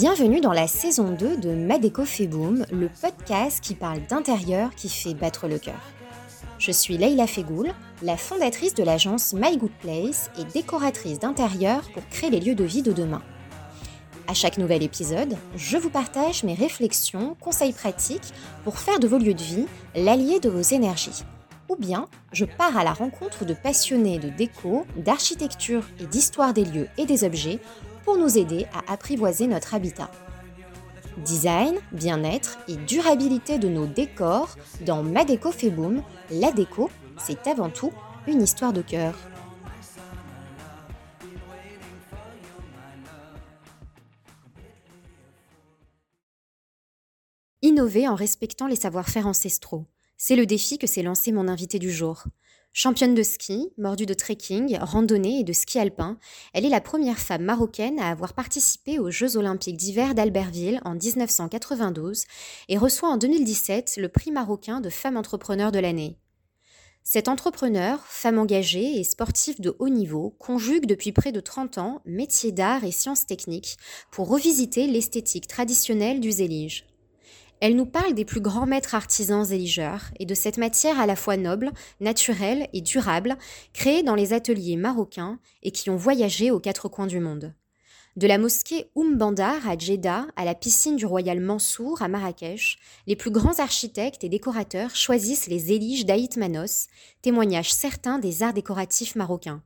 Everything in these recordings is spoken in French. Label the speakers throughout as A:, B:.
A: Bienvenue dans la saison 2 de Madeco fait boom, le podcast qui parle d'intérieur qui fait battre le cœur. Je suis Leila Fegoul, la fondatrice de l'agence My Good Place et décoratrice d'intérieur pour créer les lieux de vie de demain. À chaque nouvel épisode, je vous partage mes réflexions, conseils pratiques pour faire de vos lieux de vie l'allié de vos énergies. Ou bien, je pars à la rencontre de passionnés de déco, d'architecture et d'histoire des lieux et des objets pour nous aider à apprivoiser notre habitat. Design, bien-être et durabilité de nos décors dans Ma Déco fait la déco, c'est avant tout une histoire de cœur. Innover en respectant les savoir-faire ancestraux. C'est le défi que s'est lancé mon invité du jour. Championne de ski, mordue de trekking, randonnée et de ski alpin, elle est la première femme marocaine à avoir participé aux Jeux olympiques d'hiver d'Albertville en 1992 et reçoit en 2017 le prix marocain de femme entrepreneur de l'année. Cette entrepreneur, femme engagée et sportive de haut niveau, conjugue depuis près de 30 ans métiers d'art et sciences techniques pour revisiter l'esthétique traditionnelle du zélige. Elle nous parle des plus grands maîtres artisans et ligeurs et de cette matière à la fois noble, naturelle et durable, créée dans les ateliers marocains et qui ont voyagé aux quatre coins du monde. De la mosquée Oum Bandar à Jeddah à la piscine du Royal Mansour à Marrakech, les plus grands architectes et décorateurs choisissent les éliges d'Aït Manos, témoignage certain des arts décoratifs marocains.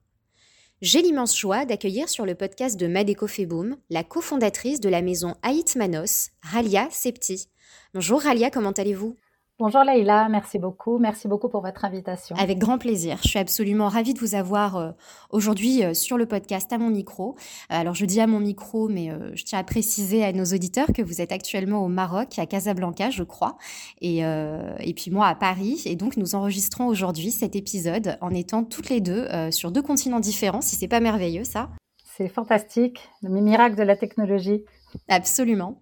A: J'ai l'immense joie d'accueillir sur le podcast de Madeko Feboum la cofondatrice de la maison Aït Manos, Ralia Septi. Bonjour Ralia, comment allez-vous?
B: Bonjour Leïla, merci beaucoup. Merci beaucoup pour votre invitation.
A: Avec grand plaisir. Je suis absolument ravie de vous avoir euh, aujourd'hui euh, sur le podcast à mon micro. Euh, alors je dis à mon micro, mais je tiens à préciser à nos auditeurs que vous êtes actuellement au Maroc, à Casablanca, je crois, et, et puis moi à Paris. Et donc nous enregistrons aujourd'hui cet épisode en étant toutes les deux sur deux continents différents, si c'est pas merveilleux ça?
B: C'est fantastique, le miracle de la technologie.
A: Absolument.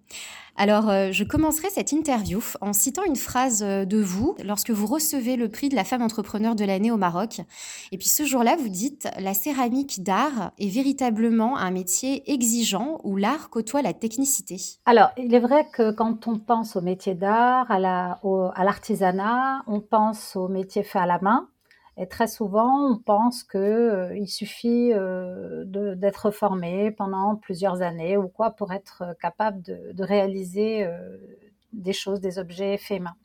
A: Alors, euh, je commencerai cette interview en citant une phrase euh, de vous lorsque vous recevez le prix de la femme entrepreneur de l'année au Maroc. Et puis ce jour-là, vous dites La céramique d'art est véritablement un métier exigeant où l'art côtoie la technicité.
B: Alors, il est vrai que quand on pense au métier d'art, à l'artisanat, on pense au métier fait à la main. Et très souvent, on pense qu'il euh, suffit euh, d'être formé pendant plusieurs années ou quoi pour être capable de, réaliser euh, des choses, des objets faits main.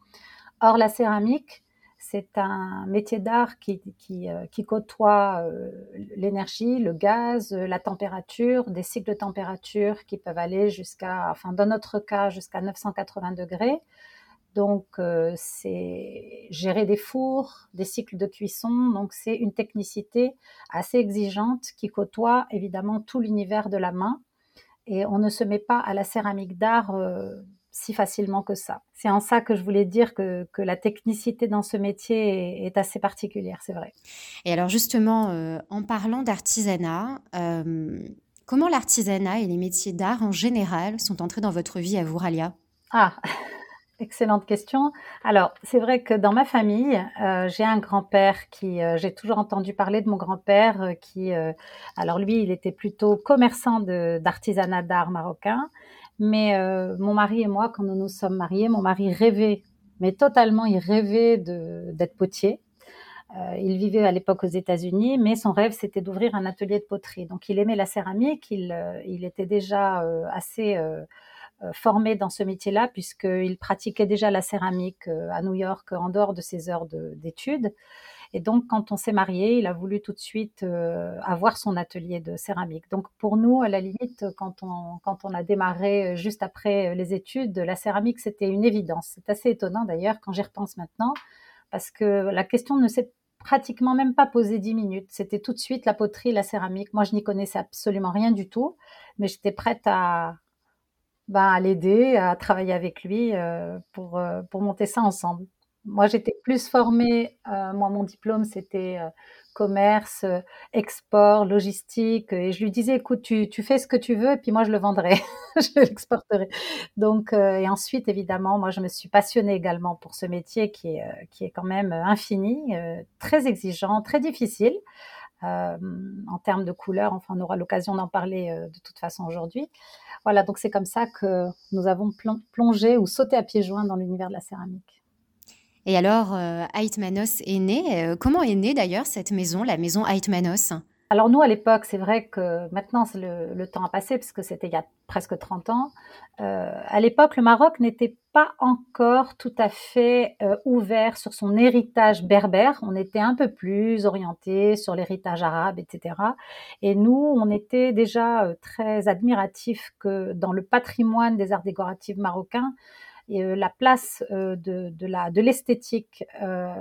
B: Or, la céramique, c'est un métier d'art qui, qui, qui, côtoie l'énergie, le gaz, la température, des cycles de température qui peuvent aller jusqu'à, enfin dans notre cas, jusqu'à 980 degrés. Donc, euh, c'est gérer des fours, des cycles de cuisson. Donc, c'est une technicité assez exigeante qui côtoie évidemment tout l'univers de la main. Et on ne se met pas à la céramique d'art euh, si facilement que ça. C'est en ça que je voulais dire que, la technicité dans ce métier est, assez particulière, c'est vrai.
A: Et alors, justement, euh, en parlant d'artisanat, comment l'artisanat et les métiers d'art en général sont entrés dans votre vie à vous, Ralia
B: Ah Excellente question. Alors, c'est vrai que dans ma famille, euh, j'ai un grand-père qui, euh, j'ai toujours entendu parler de mon grand-père euh, qui, alors lui, il était plutôt commerçant d'artisanat d'art marocain, mais mon mari et moi, quand nous nous sommes mariés, mon mari rêvait, mais totalement, il rêvait d'être potier. il vivait à l'époque aux États-Unis, mais son rêve, c'était d'ouvrir un atelier de poterie. Donc, il aimait la céramike, il, il était déjà assez euh, formé dans ce métier-là, puisqu'il pratiquait déjà la céramique euh, à New York en dehors de ses heures d'études. Et donc, quand on s'est marié, il a voulu tout de suite euh, avoir son atelier de céramique. Donc, pour nous, à la limite, quand on, quand on a démarré juste après les études, la céramique, c'était une évidence. C'est assez étonnant d'ailleurs quand j'y repense maintenant, parce que la question ne s'est pratiquement même pas posée dix minutes. C'était tout de suite la poterie, la céramique. Moi, je n'y connaissais absolument rien du tout, mais j'étais prête à, ben, à l'aider, à travailler avec lui euh, pour, euh, pour monter ça ensemble. Moi, j'étais plus formée, euh, moi, mon diplôme, c'était commerce, export, logistique, et je lui disais, écoute, tu, tu, fais ce que tu veux, et puis moi, je le vendrai, je l'exporterai. Donc, et ensuite, évidemment, moi, je me suis passionnée également pour ce métier qui est, qui est quand même infini, très exigeant, très difficile. En termes de couleurs. Enfin, on aura l'occasion d'en parler de toute façon aujourd'hui. Voilà, donc c'est comme ça que nous avons plongé ou sauté à pieds joints dans l'univers de la céramique.
A: Et alors, euh, Manos est né. comment est née d'ailleurs cette maison, la maison Manos
B: alors nous, à l'époque, c'est vrai que maintenant le, temps a passé parce que c'était il y a presque 30 ans. Euh, à l'époque, le Maroc n'était pas encore tout à fait euh, ouvert sur son héritage berbère. On était un peu plus orienté sur l'héritage arabe, etc. Et nous, on était déjà euh, très admiratifs que dans le patrimoine des arts décoratifs marocains, et euh, la place euh, de, la, de l'esthétique euh,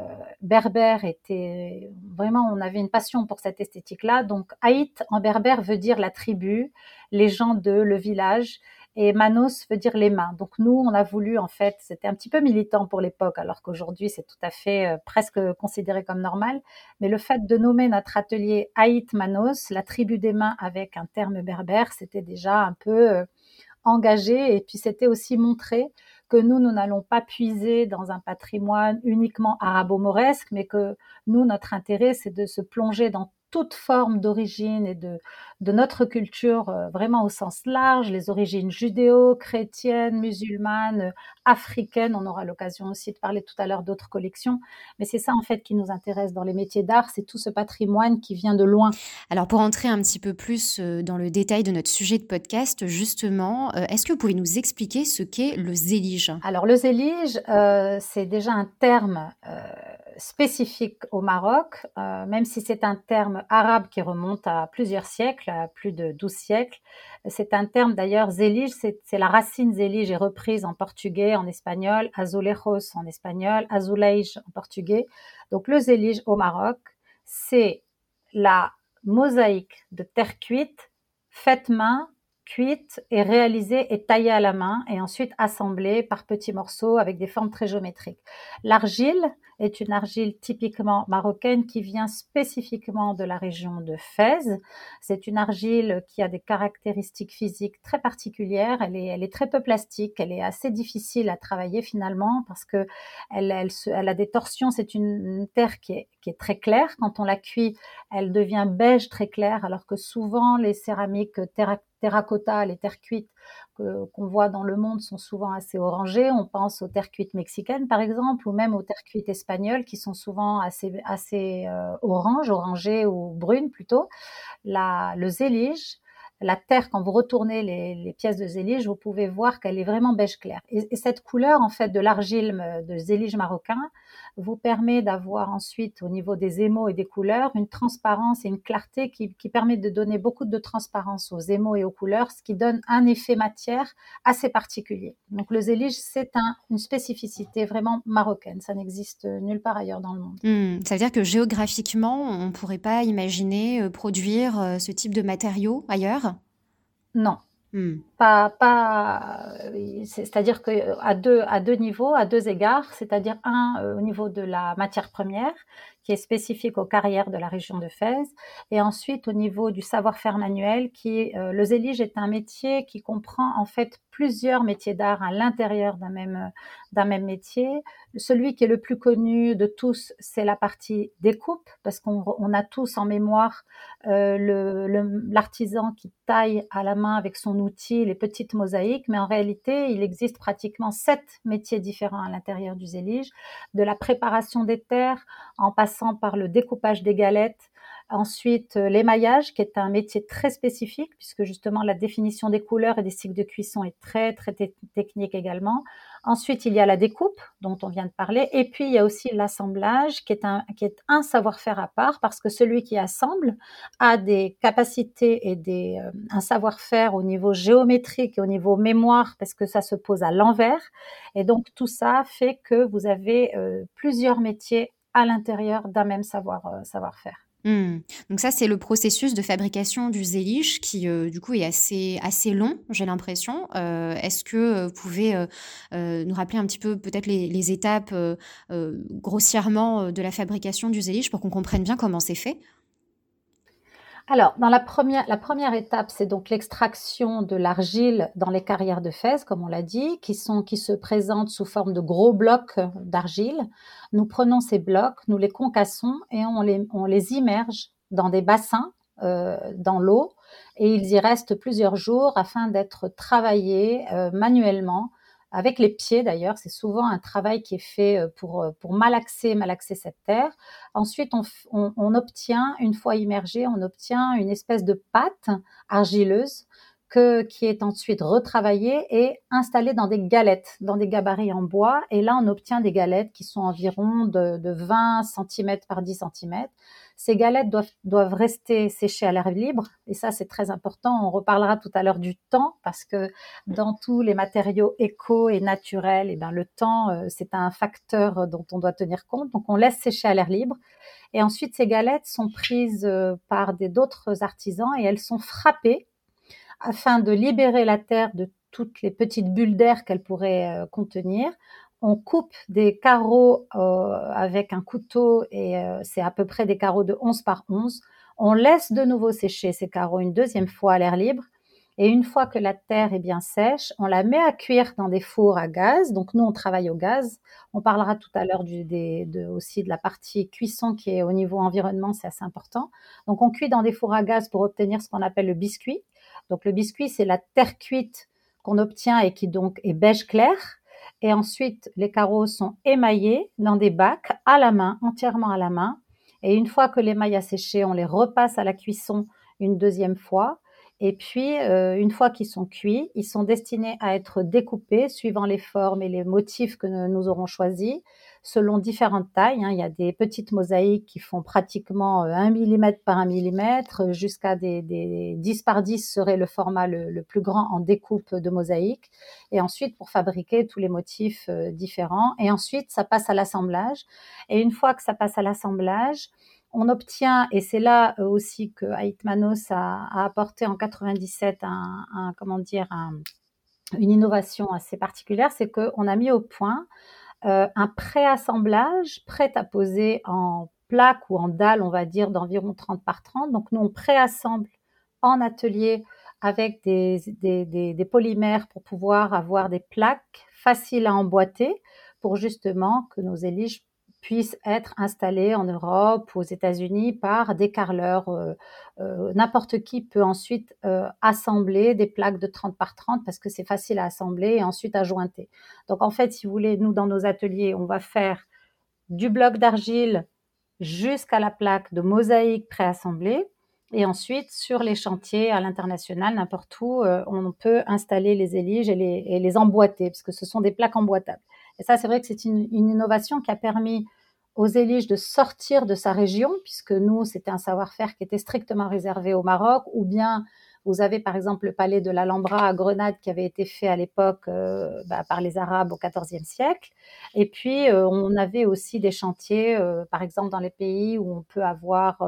B: berbère était vraiment, on avait une passion pour cette esthétique-là. Donc, Haït en berbère veut dire la tribu, les gens de le village, et Manos veut dire les mains. Donc nous, on a voulu en fait, c'était un petit peu militant pour l'époque, alors qu'aujourd'hui c'est tout à fait presque considéré comme normal. Mais le fait de nommer notre atelier Haït Manos, la tribu des mains avec un terme berbère, c'était déjà un peu engagé et puis c'était aussi montrer que nous, nous n'allons pas puiser dans un patrimoine uniquement arabo-mauresque, mais que nous, notre intérêt, c'est de se plonger dans toute forme d'origine et de, de notre culture euh, vraiment au sens large, les origines judéo-chrétiennes, musulmanes, africaines. On aura l'occasion aussi de parler tout à l'heure d'autres collections. Mais c'est ça en fait qui nous intéresse dans les métiers d'art, c'est tout ce patrimoine qui vient de loin.
A: Alors pour entrer un petit peu plus euh, dans le détail de notre sujet de podcast, justement, euh, est-ce que vous pouvez nous expliquer ce qu'est le zélige?
B: Alors le zélige, c'est déjà un terme spécifique au Maroc, euh, même si c'est un terme arabe qui remonte à plusieurs siècles, à plus de 12 siècles. C'est un terme d'ailleurs, zélige, c'est la racine zélige est reprise en portugais, en espagnol, azulejos en espagnol, azuleij en portugais. Donc le zélige au Maroc, c'est la mosaïque de terre cuite, faite main, cuite et réalisée et taillée à la main et ensuite assemblée par petits morceaux avec des formes très géométriques. L'argile, est une argile typiquement marocaine qui vient spécifiquement de la région de Fès. C'est une argile qui a des caractéristiques physiques très particulières. Elle est, elle est très peu plastique. Elle est assez difficile à travailler finalement parce que elle, elle, a des torsions. C'est une, terre qui est, qui est très claire. Quand on la cuit, elle devient beige très claire alors que souvent les céramiques terre terracotta, les terres cuites qu'on voit dans le monde sont souvent assez orangées. On pense aux terres cuites mexicaines, par exemple, ou même aux terres cuites espagnoles qui sont souvent assez, assez euh, oranges, orangées ou brunes plutôt. La, le zélige, la terre, quand vous retournez les, pièces de zélige, vous pouvez voir qu'elle est vraiment beige clair. Et, cette couleur, en fait, de l'argile de zélige marocain vous permet d'avoir ensuite, au niveau des émaux et des couleurs, une transparence et une clarté qui, permet de donner beaucoup de transparence aux émaux et aux couleurs, ce qui donne un effet matière assez particulier. Donc le zélige, c'est une spécificité vraiment marocaine. Ça n'existe nulle part ailleurs dans le monde.
A: Hmm, ça veut dire que géographiquement, on ne pourrait pas imaginer euh, produire euh, ce type de matériaux ailleurs?
B: Non. Hmm. Pas, pas, c'est-à-dire que à deux, à deux niveaux, à deux égards, c'est-à-dire un euh, au niveau de la matière première, qui est spécifique aux carrières de la région de Fès, et ensuite au niveau du savoir-faire manuel, qui euh, le zélige est un métier qui comprend en fait plusieurs métiers d'art à l'intérieur d'un même, d'un même métier. Celui qui est le plus connu de tous, c'est la partie découpe, parce qu'on on a tous en mémoire euh, le, l'artisan qui taille à la main avec son outil les petites mosaïques, mais en réalité, il existe pratiquement sept métiers différents à l'intérieur du zélige, de la préparation des terres en passant par le découpage des galettes, Ensuite, euh, l'émaillage, qui est un métier très spécifique, puisque justement la définition des couleurs et des cycles de cuisson est très, très technique également. Ensuite, il y a la découpe, dont on vient de parler. Et puis, il y a aussi l'assemblage, qui est un, qui est un savoir-faire à part, parce que celui qui assemble a des capacités et des, euh, un savoir-faire au niveau géométrique et au niveau mémoire, parce que ça se pose à l'envers. Et donc, tout ça fait que vous avez euh, plusieurs métiers à l'intérieur d'un même savoir, euh, savoir-faire.
A: Hmm. Donc ça, c'est le processus de fabrication du zélige qui, euh, du coup, est assez, assez long, j'ai l'impression. Euh, est-ce que vous pouvez nous rappeler un petit peu peut-être les, les étapes grossièrement de la fabrication du zélige pour qu'on comprenne bien comment c'est fait?
B: Alors, dans la première, la première étape, c'est donc l'extraction de l'argile dans les carrières de Fès, comme on l'a dit, qui sont, qui se présentent sous forme de gros blocs d'argile. Nous prenons ces blocs, nous les concassons et on les, on les immerge dans des bassins euh, dans l'eau et ils y restent plusieurs jours afin d'être travaillés euh, manuellement avec les pieds d'ailleurs. C'est souvent un travail qui est fait euh, pour, pour malaxer, malaxer cette terre. Ensuite, on, on, on obtient, une fois immergé, on obtient une espèce de pâte argileuse que, qui est ensuite retravaillée et installée dans des galettes, dans des gabarits en bois. Et là, on obtient des galettes qui sont environ de, de 20 cm par 10 cm. Ces galettes doivent, doivent rester séchées à l'air libre. Et ça, c'est très important. On reparlera tout à l'heure du temps parce que dans tous les matériaux éco et naturels, et eh ben, le temps, euh, c'est un facteur dont on doit tenir compte. Donc, on laisse sécher à l'air libre. Et ensuite, ces galettes sont prises euh, par d'autres artisans et elles sont frappées afin de libérer la terre de toutes les petites bulles d'air qu'elle pourrait euh, contenir. On coupe des carreaux euh, avec un couteau et euh, c'est à peu près des carreaux de 11 par 11. On laisse de nouveau sécher ces carreaux une deuxième fois à l'air libre. Et une fois que la terre est bien sèche, on la met à cuire dans des fours à gaz. Donc nous, on travaille au gaz. On parlera tout à l'heure de, aussi de la partie cuisson qui est au niveau environnement, c'est assez important. Donc on cuit dans des fours à gaz pour obtenir ce qu'on appelle le biscuit. Donc le biscuit, c'est la terre cuite qu'on obtient et qui donc est beige clair. Et ensuite, les carreaux sont émaillés dans des bacs à la main, entièrement à la main. Et une fois que l'émail a séché, on les repasse à la cuisson une deuxième fois. Et puis, euh, une fois qu'ils sont cuits, ils sont destinés à être découpés suivant les formes et les motifs que nous aurons choisis, selon différentes tailles. Hein. Il y a des petites mosaïques qui font pratiquement 1 euh, mm par 1 mm, jusqu'à des, des 10 par 10 serait le format le, plus grand en découpe de mosaïque. Et ensuite, pour fabriquer tous les motifs euh, différents. Et ensuite, ça passe à l'assemblage. Et une fois que ça passe à l'assemblage, on obtient, et c'est là euh, aussi que Aitmanos a, apporté en 97 un, comment dire, une innovation assez particulière, c'est qu'on a mis au point euh, un préassemblage prêt à poser en plaque ou en dalle, on va dire, d'environ 30 par 30. Donc nous, on préassemble en atelier avec des, des, polymères pour pouvoir avoir des plaques faciles à emboîter pour justement que nos éliges puissent être installés en Europe, aux États-Unis par des carleurs. Euh, euh, n'importe qui peut ensuite euh, assembler des plaques de 30 par 30 parce que c'est facile à assembler et ensuite à jointer. Donc en fait, si vous voulez, nous dans nos ateliers, on va faire du bloc d'argile jusqu'à la plaque de mosaïque préassemblée. Et ensuite, sur les chantiers à l'international, n'importe où, on peut installer les éliges et les, emboîter, parce que ce sont des plaques emboîtables. Et ça, c'est vrai que c'est une, innovation qui a permis aux éliges de sortir de sa région, puisque nous, c'était un savoir-faire qui était strictement réservé au Maroc, ou bien vous avez par exemple le palais de l'Alhambra à Grenade qui avait été fait à l'époque euh, bah, par les Arabes au XIVe siècle. Et puis euh, on avait aussi des chantiers, euh, par exemple dans les pays où on peut avoir,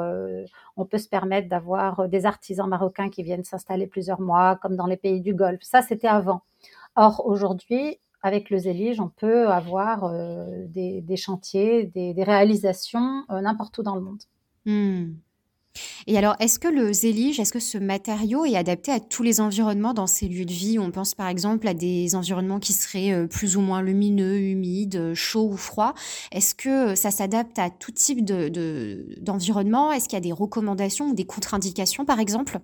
B: on peut se permettre d'avoir des artisans marocains qui viennent s'installer plusieurs mois, comme dans les pays du Golfe. Ça c'était avant. Or aujourd'hui, avec le Zélige, on peut avoir euh, des, chantiers, des, réalisations euh, n'importe où dans le monde.
A: Hmm. Et alors, est-ce que le zélige, est-ce que ce matériau est adapté à tous les environnements dans ces lieux de vie? On pense par exemple à des environnements qui seraient euh, plus ou moins lumineux, humides, chauds ou froids. Est-ce que ça s'adapte à tout type d'environnement de, Est-ce qu'il y a des recommandations ou des contre-indications par exemple?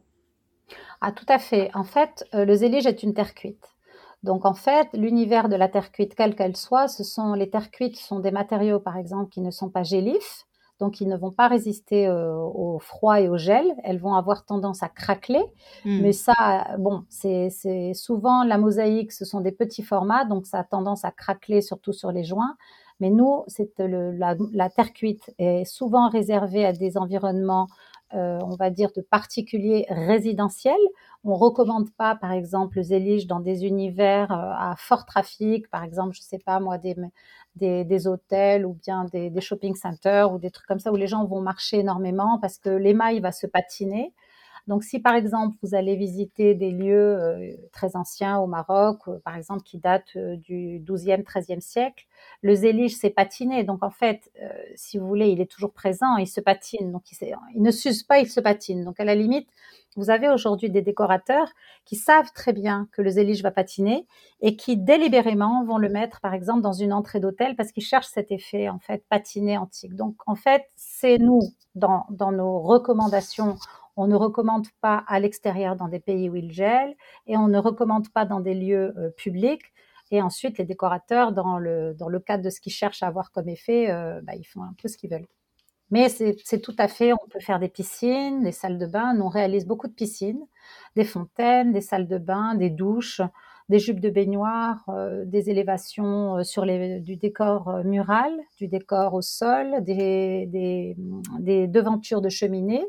B: Ah, tout à fait. En fait, le zélige est une terre cuite. Donc en fait, l'univers de la terre cuite, quelle qu'elle soit, ce sont les terres cuites sont des matériaux par exemple qui ne sont pas gélifs, donc ils ne vont pas résister euh, au froid et au gel. Elles vont avoir tendance à craqueler, hmm. mais ça, bon, c'est souvent la mosaïque, ce sont des petits formats, donc ça a tendance à craqueler surtout sur les joints. Mais nous, c'est la, la, terre cuite est souvent réservée à des environnements euh, on va dire, de particuliers résidentiels. On recommande pas, par exemple, les éliges dans des univers euh, à fort trafic, par exemple, je sais pas moi, des, des, hôtels ou bien des, shopping centers ou des trucs comme ça où les gens vont marcher énormément parce que l'émail va se patiner. Donc, si par exemple vous allez visiter des lieux euh, très anciens au Maroc, euh, par exemple qui datent euh, du 12e, 13e siècle, le zélige s'est patiné. Donc, en fait, si vous voulez, il est toujours présent, il se patine. Donc, il, il ne s'use pas, il se patine. Donc, à la limite, vous avez aujourd'hui des décorateurs qui savent très bien que le zélige va patiner et qui délibérément vont le mettre, par exemple, dans une entrée d'hôtel parce qu'ils cherchent cet effet, en fait, patiné antique. Donc, en fait, c'est nous, dans, dans nos recommandations, on ne recommande pas à l'extérieur dans des pays où il gèle et on ne recommande pas dans des lieux euh, publics. Et ensuite, les décorateurs, dans le, dans le cadre de ce qu'ils cherchent à avoir comme effet, euh, bah, ils font un peu ce qu'ils veulent. Mais c'est tout à fait, on peut faire des piscines, des salles de bain. On réalise beaucoup de piscines, des fontaines, des salles de bain, des douches, des jupes de baignoire, euh, des élévations sur les, du décor mural, du décor au sol, des, des, des devantures de cheminée.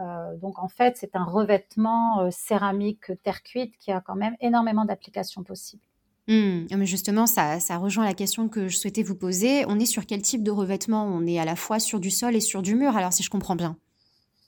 B: Euh, donc en fait, c'est un revêtement euh, céramique terre cuite qui a quand même énormément d'applications possibles.
A: Mmh. Mais justement, ça, rejoint la question que je souhaitais vous poser. On est sur quel type de revêtement? On est à la fois sur du sol et sur du mur, alors si je comprends bien.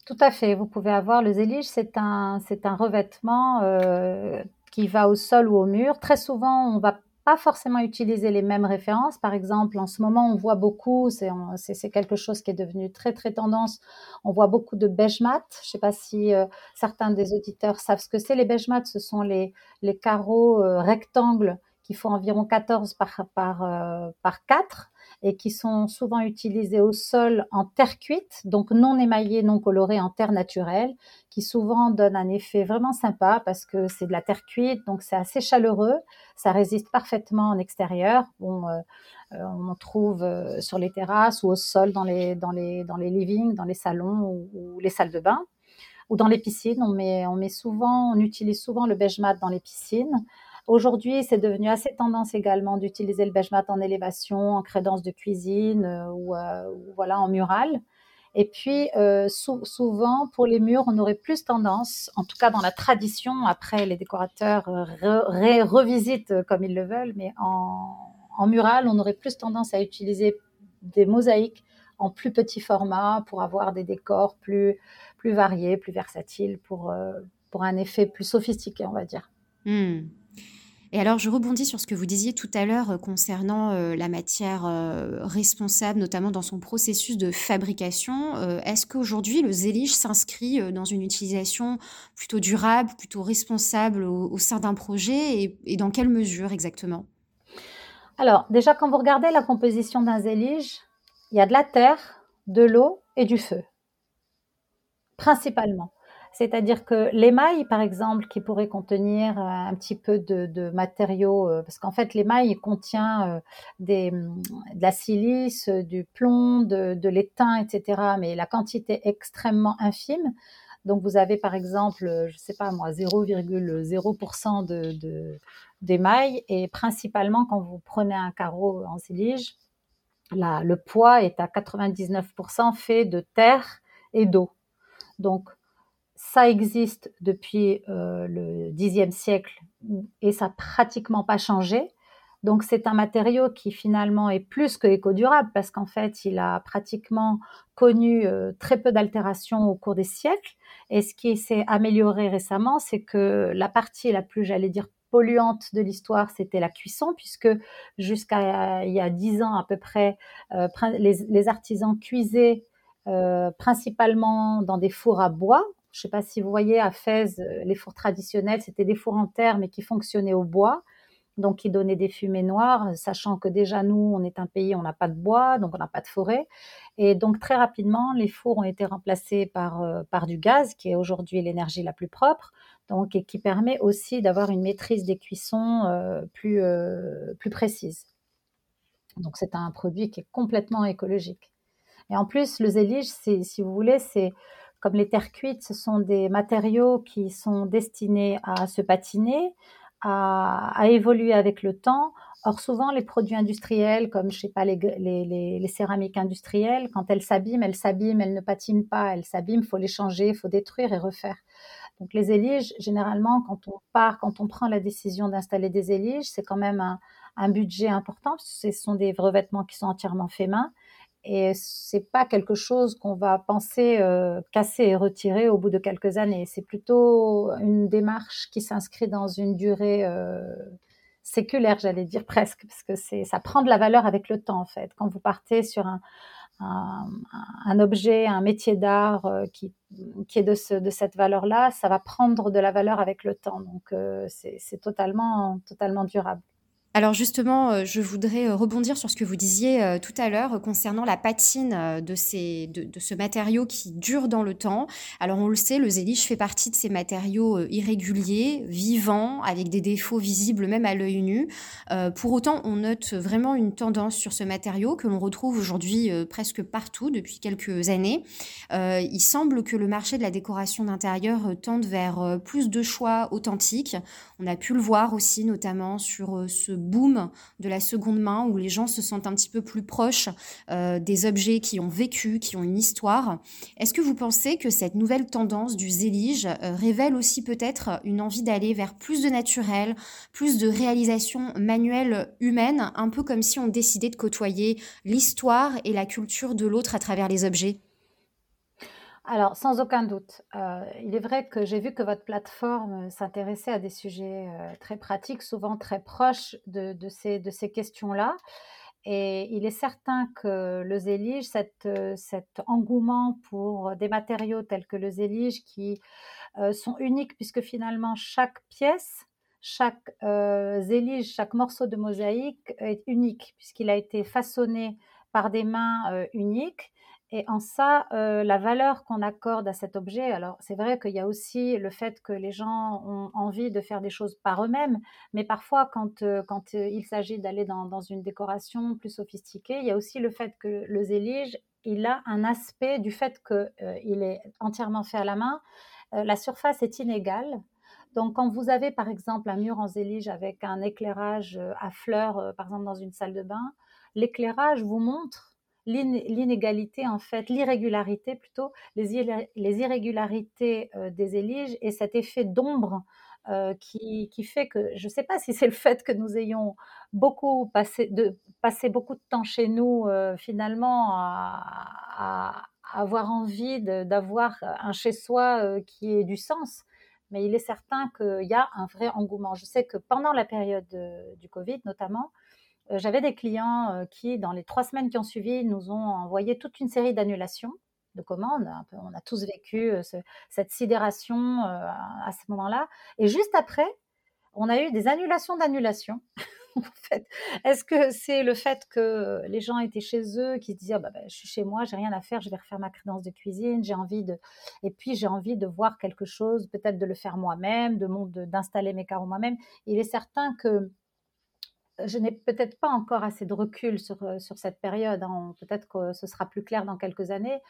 B: Tout à fait. Vous pouvez avoir le zélige, c'est un, un revêtement euh, qui va au sol ou au mur. Très souvent, on va pas forcément utiliser les mêmes références. Par exemple, en ce moment, on voit beaucoup, c'est quelque chose qui est devenu très très tendance. On voit beaucoup de beige mat. Je ne sais pas si euh, certains des auditeurs savent ce que c'est. Les beige mat, ce sont les, les carreaux euh, rectangles qui font environ 14 par, par, euh, par 4 et qui sont souvent utilisés au sol en terre cuite, donc non émaillée, non colorée, en terre naturelle, qui souvent donne un effet vraiment sympa parce que c'est de la terre cuite, donc c'est assez chaleureux, ça résiste parfaitement en extérieur. Bon, euh, euh, on en trouve euh, sur les terrasses ou au sol dans les, dans les, dans les livings, dans les salons ou, les salles de bain ou dans les piscines. On met, on met souvent, on utilise souvent le beige mat dans les piscines. Aujourd'hui, c'est devenu assez tendance également d'utiliser le beige mat en élévation, en crédence de cuisine euh, euh, ou, voilà en mural. Et puis, euh, souvent, pour les murs, on aurait plus tendance, en tout cas dans la tradition, après les décorateurs revisitent comme ils le veulent, mais en, mural, on aurait plus tendance à utiliser des mosaïques en plus petit format pour avoir des décors plus, variés, plus versatiles, pour, pour un effet plus sophistiqué, on va dire.
A: Hmm. Et alors, je rebondis sur ce que vous disiez tout à l'heure euh, concernant euh, la matière euh, responsable, notamment dans son processus de fabrication. Est-ce qu'aujourd'hui, le zélige s'inscrit dans une utilisation plutôt durable, plutôt responsable au, sein d'un projet et, et, dans quelle mesure exactement?
B: Alors, déjà, quand vous regardez la composition d'un zélige, il y a de la terre, de l'eau et du feu, principalement. C'est-à-dire que l'émail, par exemple, qui pourrait contenir euh, un petit peu de, matériaux, euh, parce qu'en fait, l'émail contient euh, des, de la silice, du plomb, de, l'étain, etc., mais la quantité est extrêmement infime. Donc, vous avez, par exemple, je ne sais pas moi, 0,0% de, d'émail, et principalement, quand vous prenez un carreau en silige, le poids est à 99% fait de terre et d'eau. Donc, ça existe depuis euh, le Xe siècle et ça n'a pratiquement pas changé. Donc c'est un matériau qui finalement est plus que éco-durable parce qu'en fait il a pratiquement connu euh, très peu d'altérations au cours des siècles. Et ce qui s'est amélioré récemment, c'est que la partie la plus, j'allais dire, polluante de l'histoire, c'était la cuisson, puisque jusqu'à il y a dix ans à peu près, euh, les, artisans cuisaient principalement dans des fours à bois, je ne sais pas si vous voyez à Fès, euh, les fours traditionnels, c'était des fours en terre, mais qui fonctionnaient au bois, donc qui donnaient des fumées noires, sachant que déjà nous, on est un pays, on n'a pas de bois, donc on n'a pas de forêt. Et donc très rapidement, les fours ont été remplacés par, euh, par du gaz, qui est aujourd'hui l'énergie la plus propre, donc et qui permet aussi d'avoir une maîtrise des cuissons euh, plus, plus précise. Donc c'est un produit qui est complètement écologique. Et en plus, le zélige, si vous voulez, c'est comme les terres cuites, ce sont des matériaux qui sont destinés à se patiner, à, évoluer avec le temps. Or, souvent, les produits industriels, comme je sais pas les, céramiques industrielles, quand elles s'abîment, elles s'abîment, elles ne patinent pas, elles s'abîment, faut les changer, il faut détruire et refaire. Donc, les éliges, généralement, quand on part, quand on prend la décision d'installer des éliges, c'est quand même un, un budget important, ce sont des revêtements qui sont entièrement faits main et c'est pas quelque chose qu'on va penser euh, casser et retirer au bout de quelques années. C'est plutôt une démarche qui s'inscrit dans une durée euh, séculaire, j'allais dire presque, parce que c'est ça prend de la valeur avec le temps en fait. Quand vous partez sur un, un, un objet, un métier d'art euh, qui, qui est de, ce, de cette valeur-là, ça va prendre de la valeur avec le temps. Donc euh, c'est totalement, totalement durable.
A: Alors justement, euh, je voudrais euh, rebondir sur ce que vous disiez euh, tout à l'heure concernant la patine de, ces, de, ce matériau qui dure dans le temps. Alors on le sait, le zélige fait partie de ces matériaux irréguliers, vivants, avec des défauts visibles même à l'œil nu. pour autant, on note vraiment une tendance sur ce matériau que l'on retrouve aujourd'hui presque partout depuis quelques années. il semble que le marché de la décoration d'intérieur tende vers plus de choix authentiques. On a pu le voir aussi notamment sur ce boom de la seconde main où les gens se sentent un petit peu plus proches euh, des objets qui ont vécu, qui ont une histoire. Est-ce que vous pensez que cette nouvelle tendance du zélige euh, révèle aussi peut-être une envie d'aller vers plus de naturel, plus de réalisation manuelle humaine, un peu comme si on décidait de côtoyer l'histoire et la culture de l'autre à travers les objets?
B: Alors, sans aucun doute. Euh, il est vrai que j'ai vu que votre plateforme s'intéressait à des sujets euh, très pratiques, souvent très proches de, ces, de ces questions-là. Et il est certain que le zélige, cet, engouement pour des matériaux tels que le zélige qui euh, sont uniques puisque finalement chaque pièce, chaque zélige, chaque morceau de mosaïque est unique puisqu'il a été façonné par des mains uniques et en ça, euh, la valeur qu'on accorde à cet objet, alors c'est vrai qu'il y a aussi le fait que les gens ont envie de faire des choses par eux-mêmes, mais parfois quand, euh, quand euh, il s'agit d'aller dans, dans, une décoration plus sophistiquée, il y a aussi le fait que le zélige, il a un aspect du fait qu'il est entièrement fait à la main. la surface est inégale, donc, quand vous avez par exemple un mur en zélige avec un éclairage à fleurs, par exemple dans une salle de bain, l'éclairage vous montre l'inégalité, en fait, l'irrégularité plutôt, les, les irrégularités euh, des éliges et cet effet d'ombre euh, qui, qui, fait que, je ne sais pas si c'est le fait que nous ayons beaucoup passé, de, passé beaucoup de temps chez nous, euh, finalement, à, avoir envie d'avoir un chez-soi qui ait du sens. Mais il est certain qu'il y a un vrai engouement. Je sais que pendant la période du Covid, notamment, j'avais des clients euh, qui, dans les trois semaines qui ont suivi, nous ont envoyé toute une série d'annulations de commandes. on a tous vécu euh, cette sidération à ce moment-là. Et juste après, on a eu des annulations d'annulations. est-ce que c'est le fait que les gens étaient chez eux, qui se disaient bah, bah, je suis chez moi, j'ai rien à faire, je vais refaire ma crédence de cuisine, j'ai envie de, et puis j'ai envie de voir quelque chose, peut-être de le faire moi-même, de d'installer mes carreaux moi-même. Il est certain que je n'ai peut-être pas encore assez de recul sur, euh, sur cette période. Hein. Peut-être que ce sera plus clair dans quelques années.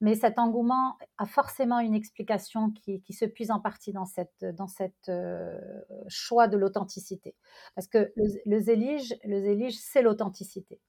B: Mais cet engouement a forcément une explication qui, qui se puise en partie dans cette, dans cette euh, choix de l'authenticité. Parce que le, le zélige, le zélige c'est l'authenticité.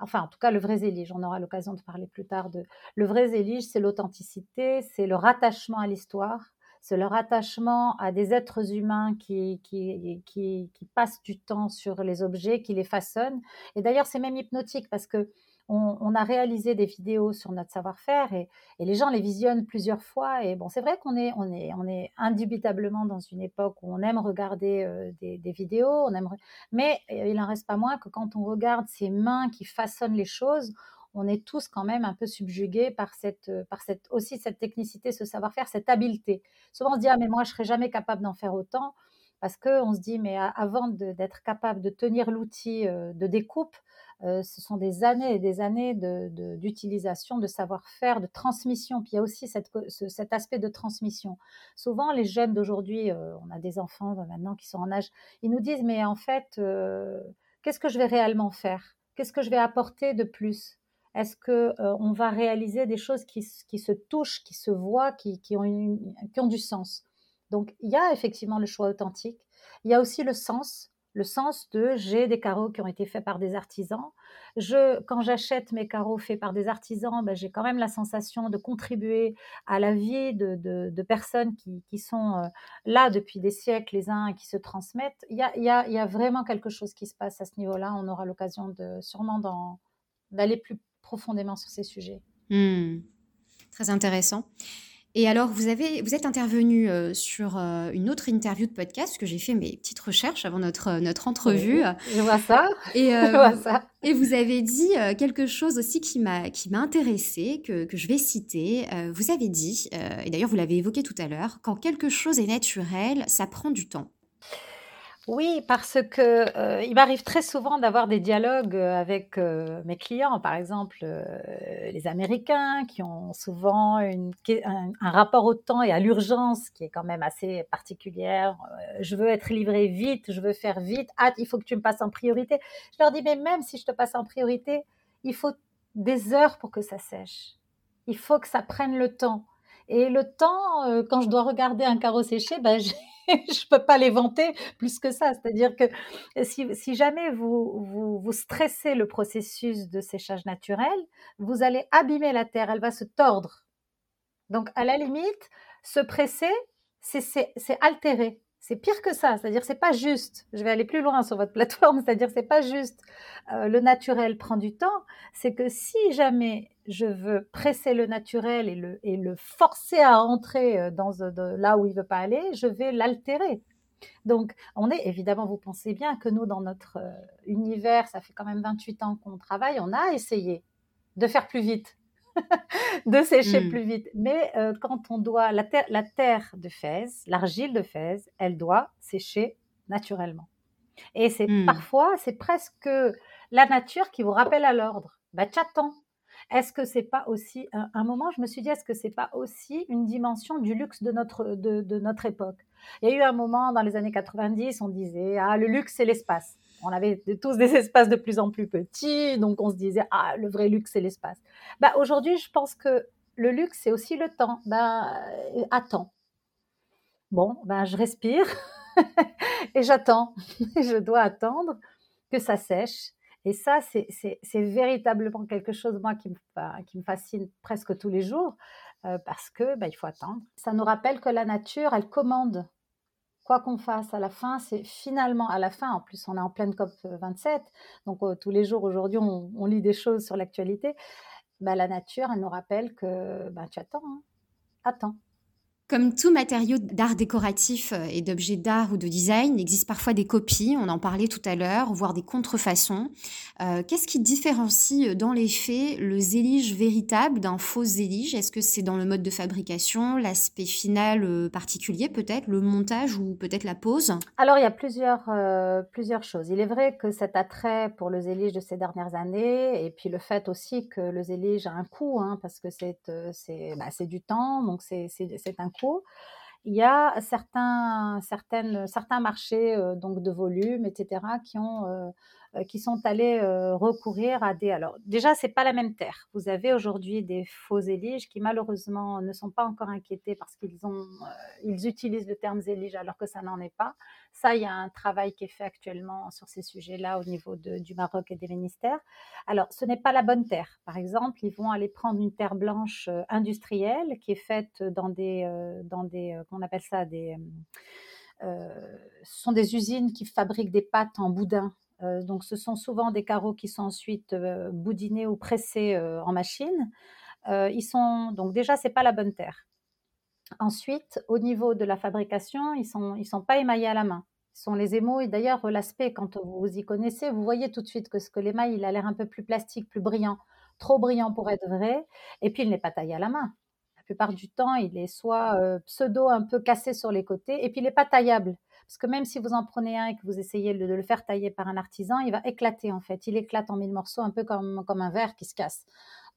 B: Enfin, en tout cas, le vrai zélige. On aura l'occasion de parler plus tard de. Le vrai zélige, c'est l'authenticité, c'est le rattachement à l'histoire, c'est leur attachement à des êtres humains qui, qui, qui, qui, passent du temps sur les objets, qui les façonnent. Et d'ailleurs, c'est même hypnotique parce que on, a réalisé des vidéos sur notre savoir-faire et, et, les gens les visionnent plusieurs fois. Et bon, c'est vrai qu'on est, on est, on est indubitablement dans une époque où on aime regarder euh, des, des, vidéos, on aime, mais euh, il n'en reste pas moins que quand on regarde ces mains qui façonnent les choses, on est tous quand même un peu subjugués par cette, euh, par cette aussi cette technicité, ce savoir-faire, cette habileté. Souvent on se dit ah mais moi je serais jamais capable d'en faire autant parce que on se dit mais avant d'être capable de tenir l'outil euh, de découpe, euh, ce sont des années et des années d'utilisation, de, savoir-faire, de transmission. Puis il y a aussi cet aspect de transmission. Souvent, les jeunes d'aujourd'hui, on a des enfants maintenant qui sont en âge, ils nous disent, mais en fait, qu'est-ce que je vais réellement faire? Qu'est-ce que je vais apporter de plus? Est-ce que euh, on va réaliser des choses qui, se touchent, qui se voient, qui, ont qui ont du sens? Donc il y a effectivement le choix authentique. Il y a aussi le sens, le sens de j'ai des carreaux qui ont été faits par des artisans. Je, quand j'achète mes carreaux faits par des artisans, ben, j'ai quand même la sensation de contribuer à la vie de, personnes qui, sont euh, là depuis des siècles les uns qui se transmettent. Il y a, il y a vraiment quelque chose qui se passe à ce niveau-là. On aura l'occasion de sûrement d'aller plus profondément sur ces sujets.
A: Hmm. Très intéressant. Et alors, vous, avez, vous êtes intervenu euh, sur euh, une autre interview de podcast, que j'ai fait mes petites recherches avant notre, euh, notre entrevue.
B: je vois ça.
A: Et, je vois ça. et vous avez dit quelque chose aussi qui m'a intéressé, que, que je vais citer. vous avez dit, et d'ailleurs vous l'avez évoqué tout à l'heure, quand quelque chose est naturel, ça prend du temps.
B: Oui, parce que, euh, il m'arrive très souvent d'avoir des dialogues, euh, avec, euh, mes clients. Par exemple, les Américains qui ont souvent un rapport au temps et à l'urgence qui est quand même assez particulière. «Je veux être livré vite, je veux faire vite. Ah, il faut que tu me passes en priorité». Je leur dis: «Mais même si je te passe en priorité, il faut des heures pour que ça sèche. Il faut que ça prenne le temps» et le temps, quand je dois regarder un carreau séché, ben, je peux pas les vanter plus que ça. C'est-à-dire que si, jamais vous, vous, stressez le processus de séchage naturel, vous allez abîmer la terre, elle va se tordre. Donc, à la limite, se presser, c'est altérer. C'est pire que ça, c'est-à-dire c'est pas juste. Je vais aller plus loin sur votre plateforme, c'est-à-dire c'est pas juste. Euh, le naturel prend du temps. C'est que si jamais je veux presser le naturel et le, et le forcer à entrer euh, dans là où il veut pas aller, je vais l'altérer. Donc, on est évidemment, vous pensez bien que nous, dans notre euh, univers, ça fait quand même 28 ans qu'on travaille, on a essayé de faire plus vite, de sécher mmh. plus vite. Mais euh, quand on doit, la terre, la terre de Fès, l'argile de Fès, elle doit sécher naturellement. Et c'est mmh. parfois, c'est presque la nature qui vous rappelle à l'ordre. Bah, t'attends. Est-ce que c'est pas aussi un, moment, je me suis dit, est-ce que c'est pas aussi une dimension du luxe de notre de, de notre époque? Il y a eu un moment dans les années 90, on disait ah le luxe c'est l'espace on avait tous des espaces de plus en plus petits, donc on se disait ah le vrai luxe c'est l'espace. Bah aujourd'hui je pense que le luxe c'est aussi le temps. Ben attends. Bon ben je respire et j'attends. je dois attendre que ça sèche. Et ça c'est véritablement quelque chose moi qui me qui me fascine presque tous les jours euh, parce que ben, il faut attendre. Ça nous rappelle que la nature elle commande quoi qu'on fasse à la fin, c'est finalement à la fin, en plus on est en pleine COP 27, donc euh, tous les jours aujourd'hui on, lit des choses sur l'actualité, bah, la nature, elle nous rappelle que bah, tu attends, hein. attends.
A: Comme tout matériau d'art décoratif euh, et d'objets d'art ou de design, il existe parfois des copies, on en parlait tout à l'heure, voire des contrefaçons. Euh, qu'est-ce qui différencie euh, dans les faits le zélige véritable d'un faux zélige? Est-ce que c'est dans le mode de fabrication, l'aspect final particulier peut-être, le montage ou peut-être la pose?
B: Alors il y a plusieurs, plusieurs choses. Il est vrai que cet attrait pour le zélige de ces dernières années, et puis le fait aussi que le zélige a un coût, hein, parce que c'est bah, du temps, donc c'est un coût il y a certains, certaines, certains marchés euh, donc de volume, etc., qui ont euh, qui sont allés euh, recourir à des. Alors, déjà, c'est pas la même terre. Vous avez aujourd'hui des faux éliges qui, malheureusement, ne sont pas encore inquiétés parce qu'ils ont, euh, ils utilisent le terme zélige alors que ça n'en est pas. Ça, il y a un travail qui est fait actuellement sur ces sujets-là au niveau de, du Maroc et des ministères. Alors, ce n'est pas la bonne terre. Par exemple, ils vont aller prendre une terre blanche industrielle qui est faite dans des, dans des, qu'on appelle ça des, ce sont des usines qui fabriquent des pâtes en boudin euh, donc, ce sont souvent des carreaux qui sont ensuite euh, boudinés ou pressés euh, en machine. ils sont donc déjà c'est pas la bonne terre. Ensuite, au niveau de la fabrication, ils sont ils sont pas émaillés à la main. Ce sont les émaux et d'ailleurs l'aspect quand vous y connaissez, vous voyez tout de suite que ce que l'émail il a l'air un peu plus plastique, plus brillant, trop brillant pour être vrai. Et puis il n'est pas taillé à la main. La plupart du temps, il est soit pseudo un peu cassé sur les côtés et puis il n'est pas taillable. Parce que même si vous en prenez un et que vous essayez de, le faire tailler par un artisan, il va éclater en fait. Il éclate en mille morceaux, un peu comme, comme un verre qui se casse.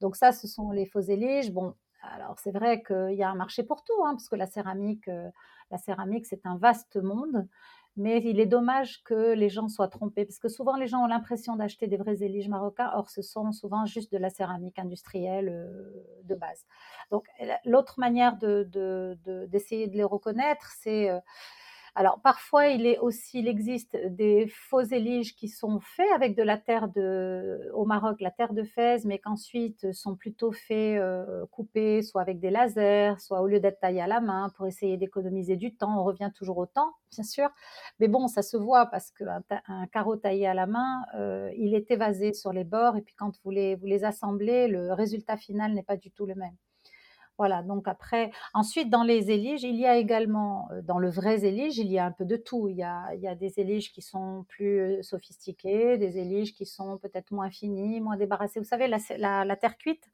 B: Donc ça, ce sont les faux éliges. Bon, alors c'est vrai qu'il y a un marché pour tout, hein, parce que la céramique, euh, la céramique, c'est un vaste monde. Mais il est dommage que les gens soient trompés, parce que souvent les gens ont l'impression d'acheter des vrais éliges marocains, or ce sont souvent juste de la céramique industrielle euh, de base. Donc l'autre manière d'essayer de, les reconnaître, c'est... Euh, Alors parfois, il est aussi, il existe des faux éliges qui sont faits avec de la terre de, au Maroc, la terre de Fès, mais qu'ensuite sont plutôt faits euh, coupés, soit avec des lasers, soit au lieu d'être taillés à la main pour essayer d'économiser du temps. On revient toujours au temps, bien sûr, mais bon, ça se voit parce qu'un un carreau taillé à la main, euh, il est évasé sur les bords et puis quand vous les, vous les assemblez, le résultat final n'est pas du tout le même. Voilà, donc après, ensuite dans les éliges, il y a également, dans le vrai élige, il y a un peu de tout. Il y a, il y a des éliges qui sont plus sophistiquées, des éliges qui sont peut-être moins finies, moins débarrassées. Vous savez, la, la, terre cuite,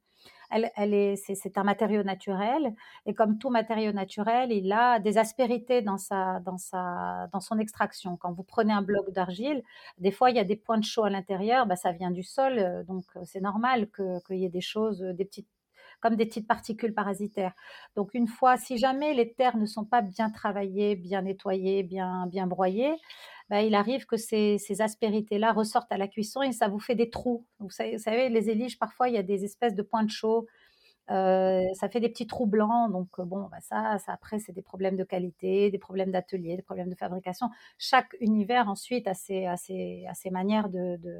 B: elle, elle est, c'est, un matériau naturel, et comme tout matériau naturel, il a des aspérités dans sa, dans sa, dans son extraction. Quand vous prenez un bloc d'argile, des fois il y a des points de chaud à l'intérieur, bah, ça vient du sol, donc c'est normal qu'il y ait des choses, des petites comme des petites particules parasitaires. Donc une fois, si jamais les terres ne sont pas bien travaillées, bien nettoyées, bien, bien broyées, bah, il arrive que ces, aspérités-là ressortent à la cuisson et ça vous fait des trous. Vous savez, les éliges, parfois, il y a des espèces de points de chaud. Euh, ça fait des petits trous blancs, donc euh, bon, bah, ça, ça après c'est des problèmes de qualité, des problèmes d'atelier, des problèmes de fabrication. Chaque univers ensuite a ses, a ses, a ses manières de, de,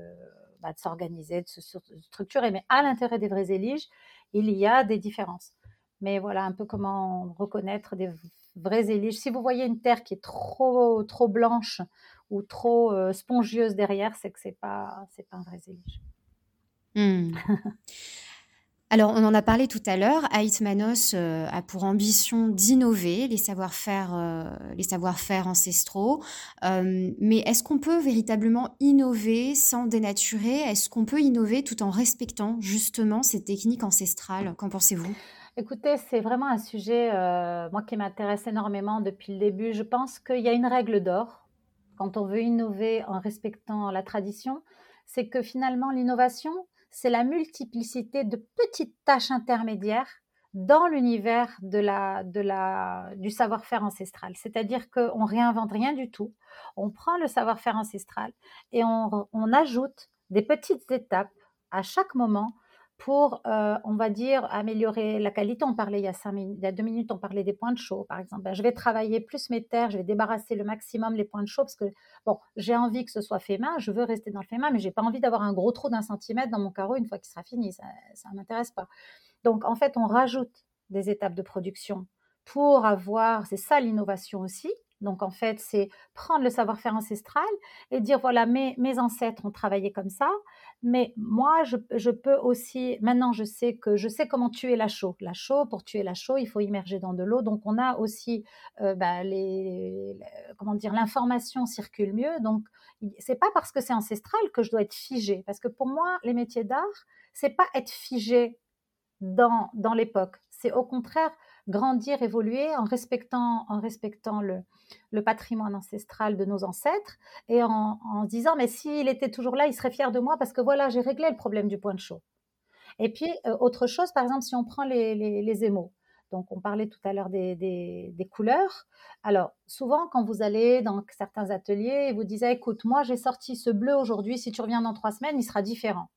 B: bah, de s'organiser, de se structurer. Mais à l'intérêt des vrais éliges, il y a des différences. Mais voilà un peu comment reconnaître des vrais éliges. Si vous voyez une terre qui est trop, trop blanche ou trop euh, spongieuse derrière, c'est que c'est pas, c'est pas un vrai élige.
A: Hmm. Alors, on en a parlé tout à l'heure. Aïtmanos euh, a pour ambition d'innover les savoir-faire, euh, les savoir-faire ancestraux. Euh, mais est-ce qu'on peut véritablement innover sans dénaturer? Est-ce qu'on peut innover tout en respectant justement ces techniques ancestrales Qu'en pensez-vous?
B: Écoutez, c'est vraiment un sujet, moi, qui m'intéresse énormément depuis le début. Je pense qu'il y a une règle d'or quand on veut innover en respectant la tradition, c'est que finalement l'innovation, c'est la multiplicité de petites tâches intermédiaires dans l'univers du savoir-faire ancestral. C'est-à-dire qu'on réinvente rien du tout. On prend le savoir-faire ancestral et on ajoute des petites étapes à chaque moment pour, euh, on va dire, améliorer la qualité. On parlait il y, a cinq minutes, il y a deux minutes, on parlait des points de chaud, par exemple. Ben, je vais travailler plus mes terres, je vais débarrasser le maximum les points de chaud parce que, bon, j'ai envie que ce soit fait main, je veux rester dans le fait main, mais j'ai pas envie d'avoir un gros trou d'un centimètre dans mon carreau une fois qu'il sera fini. Ça ne m'intéresse pas. Donc, en fait, on rajoute des étapes de production pour avoir, c'est ça l'innovation aussi, donc en fait, c'est prendre le savoir-faire ancestral et dire voilà, mes, ancêtres ont travaillé comme ça, mais moi, je, peux aussi, maintenant je sais que je sais comment tuer la chaux. La chaux, pour tuer la chaux, il faut immerger dans de l'eau. Donc on a aussi, euh, bah, les, comment dire, l'information circule mieux. Donc c'est pas parce que c'est ancestral que je dois être figé, parce que pour moi, les métiers d'art, c'est pas être figé dans, dans l'époque. C'est au contraire grandir, évoluer en respectant, en respectant le, le patrimoine ancestral de nos ancêtres et en, en disant mais s'il était toujours là, il serait fier de moi parce que voilà, j'ai réglé le problème du point de chaud. Et puis euh, autre chose, par exemple, si on prend les, les, émaux. Donc, on parlait tout à l'heure des, des, des, couleurs. Alors, souvent, quand vous allez dans certains ateliers, ils vous disent écoute, moi, j'ai sorti ce bleu aujourd'hui. Si tu reviens dans trois semaines, il sera différent.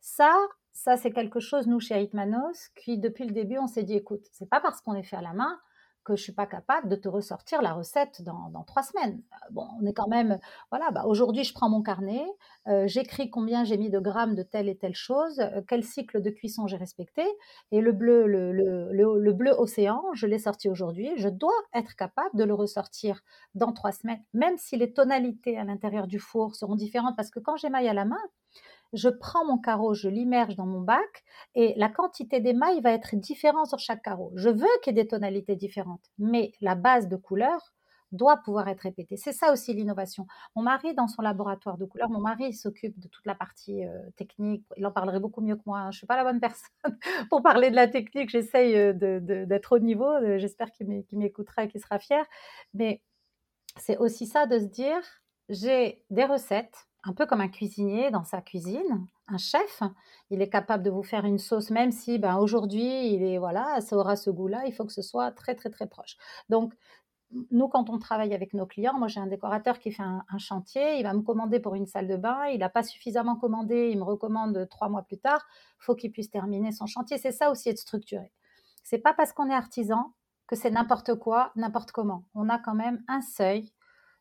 B: Ça, ça, c'est quelque chose, nous, chez Hitmanos, qui, depuis le début, on s'est dit, écoute, c'est pas parce qu'on est fait à la main que je suis pas capable de te ressortir la recette dans, trois semaines. Euh, bon, on est quand même, voilà, bah aujourd'hui je prends mon carnet, euh, j'écris combien j'ai mis de grammes de telle et telle chose, euh, quel cycle de cuisson j'ai respecté, et le bleu, le, le, le bleu océan, je l'ai sorti aujourd'hui, je dois être capable de le ressortir dans trois semaines, même si les tonalités à l'intérieur du four seront différentes, parce que quand j'émaille à la main, je prends mon carreau, je l'immerge dans mon bac et la quantité d'émail va être différente sur chaque carreau. Je veux qu'il y ait des tonalités différentes, mais la base de couleur doit pouvoir être répétée. C'est ça aussi l'innovation. Mon mari, dans son laboratoire de couleurs, mon mari s'occupe de toute la partie euh, technique. Il en parlerait beaucoup mieux que moi. Hein. Je ne suis pas la bonne personne pour parler de la technique. J'essaye euh, d'être au niveau. Euh, j'espère qu'il m'écoutera et qu'il sera fier. Mais c'est aussi ça de se dire, j'ai des recettes, un peu comme un cuisinier dans sa cuisine, un chef, il est capable de vous faire une sauce, même si ben, aujourd'hui, il est voilà, ça aura ce goût-là, il faut que ce soit très très très proche. Donc, nous, quand on travaille avec nos clients, moi j'ai un décorateur qui fait un, chantier, il va me commander pour une salle de bain, il n'a pas suffisamment commandé, il me recommande trois mois plus tard, faut qu'il puisse terminer son chantier. C'est ça aussi être structuré. C'est pas parce qu'on est artisan que c'est n'importe quoi, n'importe comment. On a quand même un seuil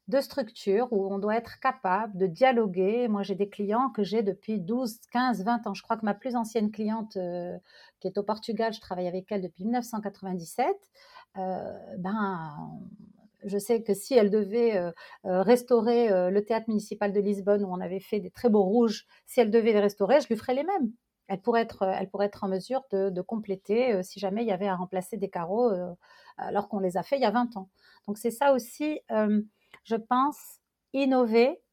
B: de structure où on doit être capable de dialoguer. Moi, j'ai des clients que j'ai depuis 12, 15, 20 ans. Je crois que ma plus ancienne cliente, euh, qui est au Portugal, je travaille avec elle depuis 1997. Euh, ben, je sais que si elle devait euh, restaurer le théâtre municipal de Lisbonne, où on avait fait des très beaux rouges, si elle devait les restaurer, je lui ferais les mêmes. Elle pourrait être, elle pourrait être en mesure de, de compléter si jamais il y avait à remplacer des carreaux alors qu'on les a fait il y a 20 ans. Donc c'est ça aussi je pense, innover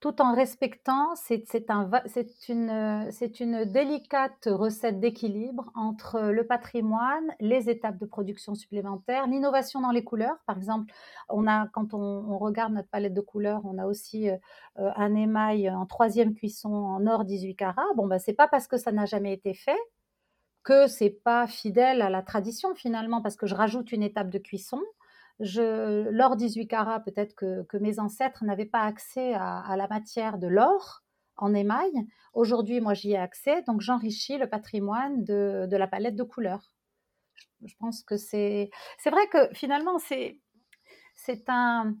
B: tout en respectant, c'est une, délicate recette d'équilibre entre le patrimoine, les étapes de production supplémentaires, l'innovation dans les couleurs. Par exemple, on a, quand on, regarde notre palette de couleurs, on a aussi euh, un émail en troisième cuisson en or 18 carats. Bon, ben, c'est pas parce que ça n'a jamais été fait que c'est pas fidèle à la tradition finalement, parce que je rajoute une étape de cuisson je, l'or 18 carats, peut-être que, mes ancêtres n'avaient pas accès à, la matière de l'or en émail. Aujourd'hui, moi, j'y ai accès, donc j'enrichis le patrimoine de, la palette de couleurs. Je, pense que c'est, c'est vrai que finalement, c'est, c'est un,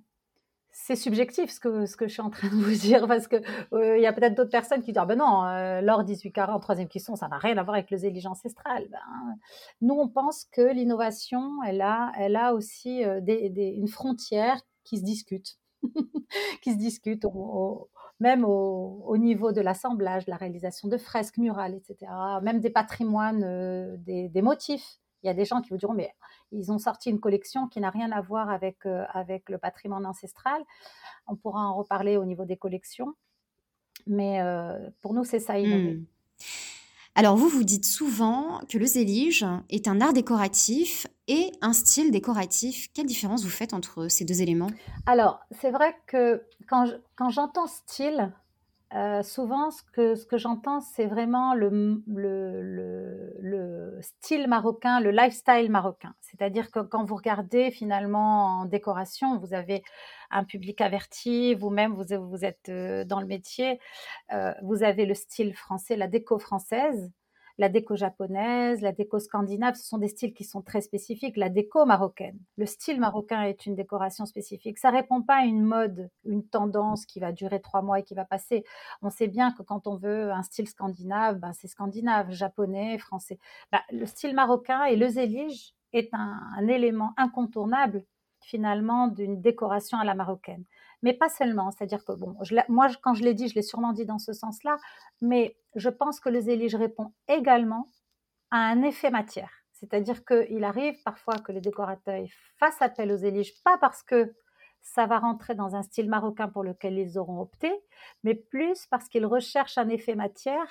B: c'est subjectif ce que, ce que je suis en train de vous dire, parce qu'il euh, y a peut-être d'autres personnes qui disent ah ben non, euh, l'or 1840, troisième cuisson, ça n'a rien à voir avec le zélige ancestral. Ben, nous, on pense que l'innovation, elle a, elle a aussi euh, une frontière qui se discute, qui se discute même au, niveau de l'assemblage, la réalisation de fresques murales, etc., même des patrimoines, des motifs il y a des gens qui vous diront, mais ils ont sorti une collection qui n'a rien à voir avec, euh, avec le patrimoine ancestral. On pourra en reparler au niveau des collections. Mais euh, pour nous, c'est ça, innover. Hmm.
A: Alors, vous, vous dites souvent que le zélige est un art décoratif et un style décoratif. Quelle différence vous faites entre ces deux éléments?
B: Alors, c'est vrai que quand j'entends style, euh, souvent, ce que, ce que j'entends, c'est vraiment le, le, le, style marocain, le lifestyle marocain. C'est-à-dire que quand vous regardez finalement en décoration, vous avez un public averti, vous-même, vous, vous êtes euh, dans le métier, euh, vous avez le style français, la déco française, la déco japonaise, la déco scandinave, ce sont des styles qui sont très spécifiques. La déco marocaine, le style marocain est une décoration spécifique. Ça répond pas à une mode, une tendance qui va durer trois mois et qui va passer. On sait bien que quand on veut un style scandinave, ben c'est scandinave, japonais, français. Ben, le style marocain et le zélige est un élément incontournable finalement d'une décoration à la marocaine mais pas seulement. C'est-à-dire que, bon, moi, quand je l'ai dit, je l'ai sûrement dit dans ce sens-là, mais je pense que le zélige répond également à un effet matière. C'est-à-dire qu'il arrive parfois que les décorateurs fassent appel aux zélige, pas parce que ça va rentrer dans un style marocain pour lequel ils auront opté, mais plus parce qu'ils recherchent un effet matière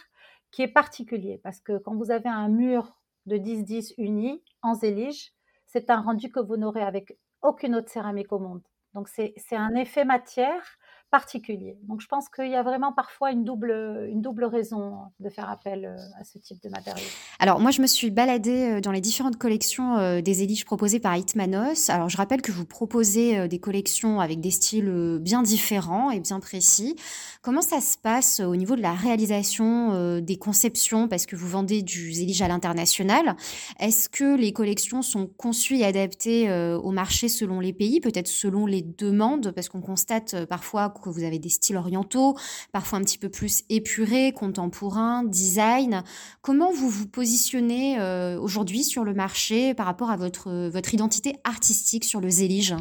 B: qui est particulier. Parce que quand vous avez un mur de 10-10 uni en zélige, c'est un rendu que vous n'aurez avec aucune autre céramique au monde. Donc c'est un effet matière particulier. Donc je pense qu'il y a vraiment parfois une double, une double raison de faire appel euh, à ce type de matériaux.
A: Alors moi je me suis baladée euh, dans les différentes collections euh, des éliges proposées par Hitmanos. Alors je rappelle que vous proposez des collections avec des styles bien différents et bien précis. Comment ça se passe au niveau de la réalisation des conceptions? Parce que vous vendez du zélige à l'international Est-ce que les collections sont conçues et adaptées au marché selon les pays, peut-être selon les demandes? Parce qu'on constate parfois que vous avez des styles orientaux, parfois un petit peu plus épurés, contemporains, design. Comment vous vous positionnez euh, aujourd'hui sur le marché par rapport à votre, votre identité artistique sur le zélige?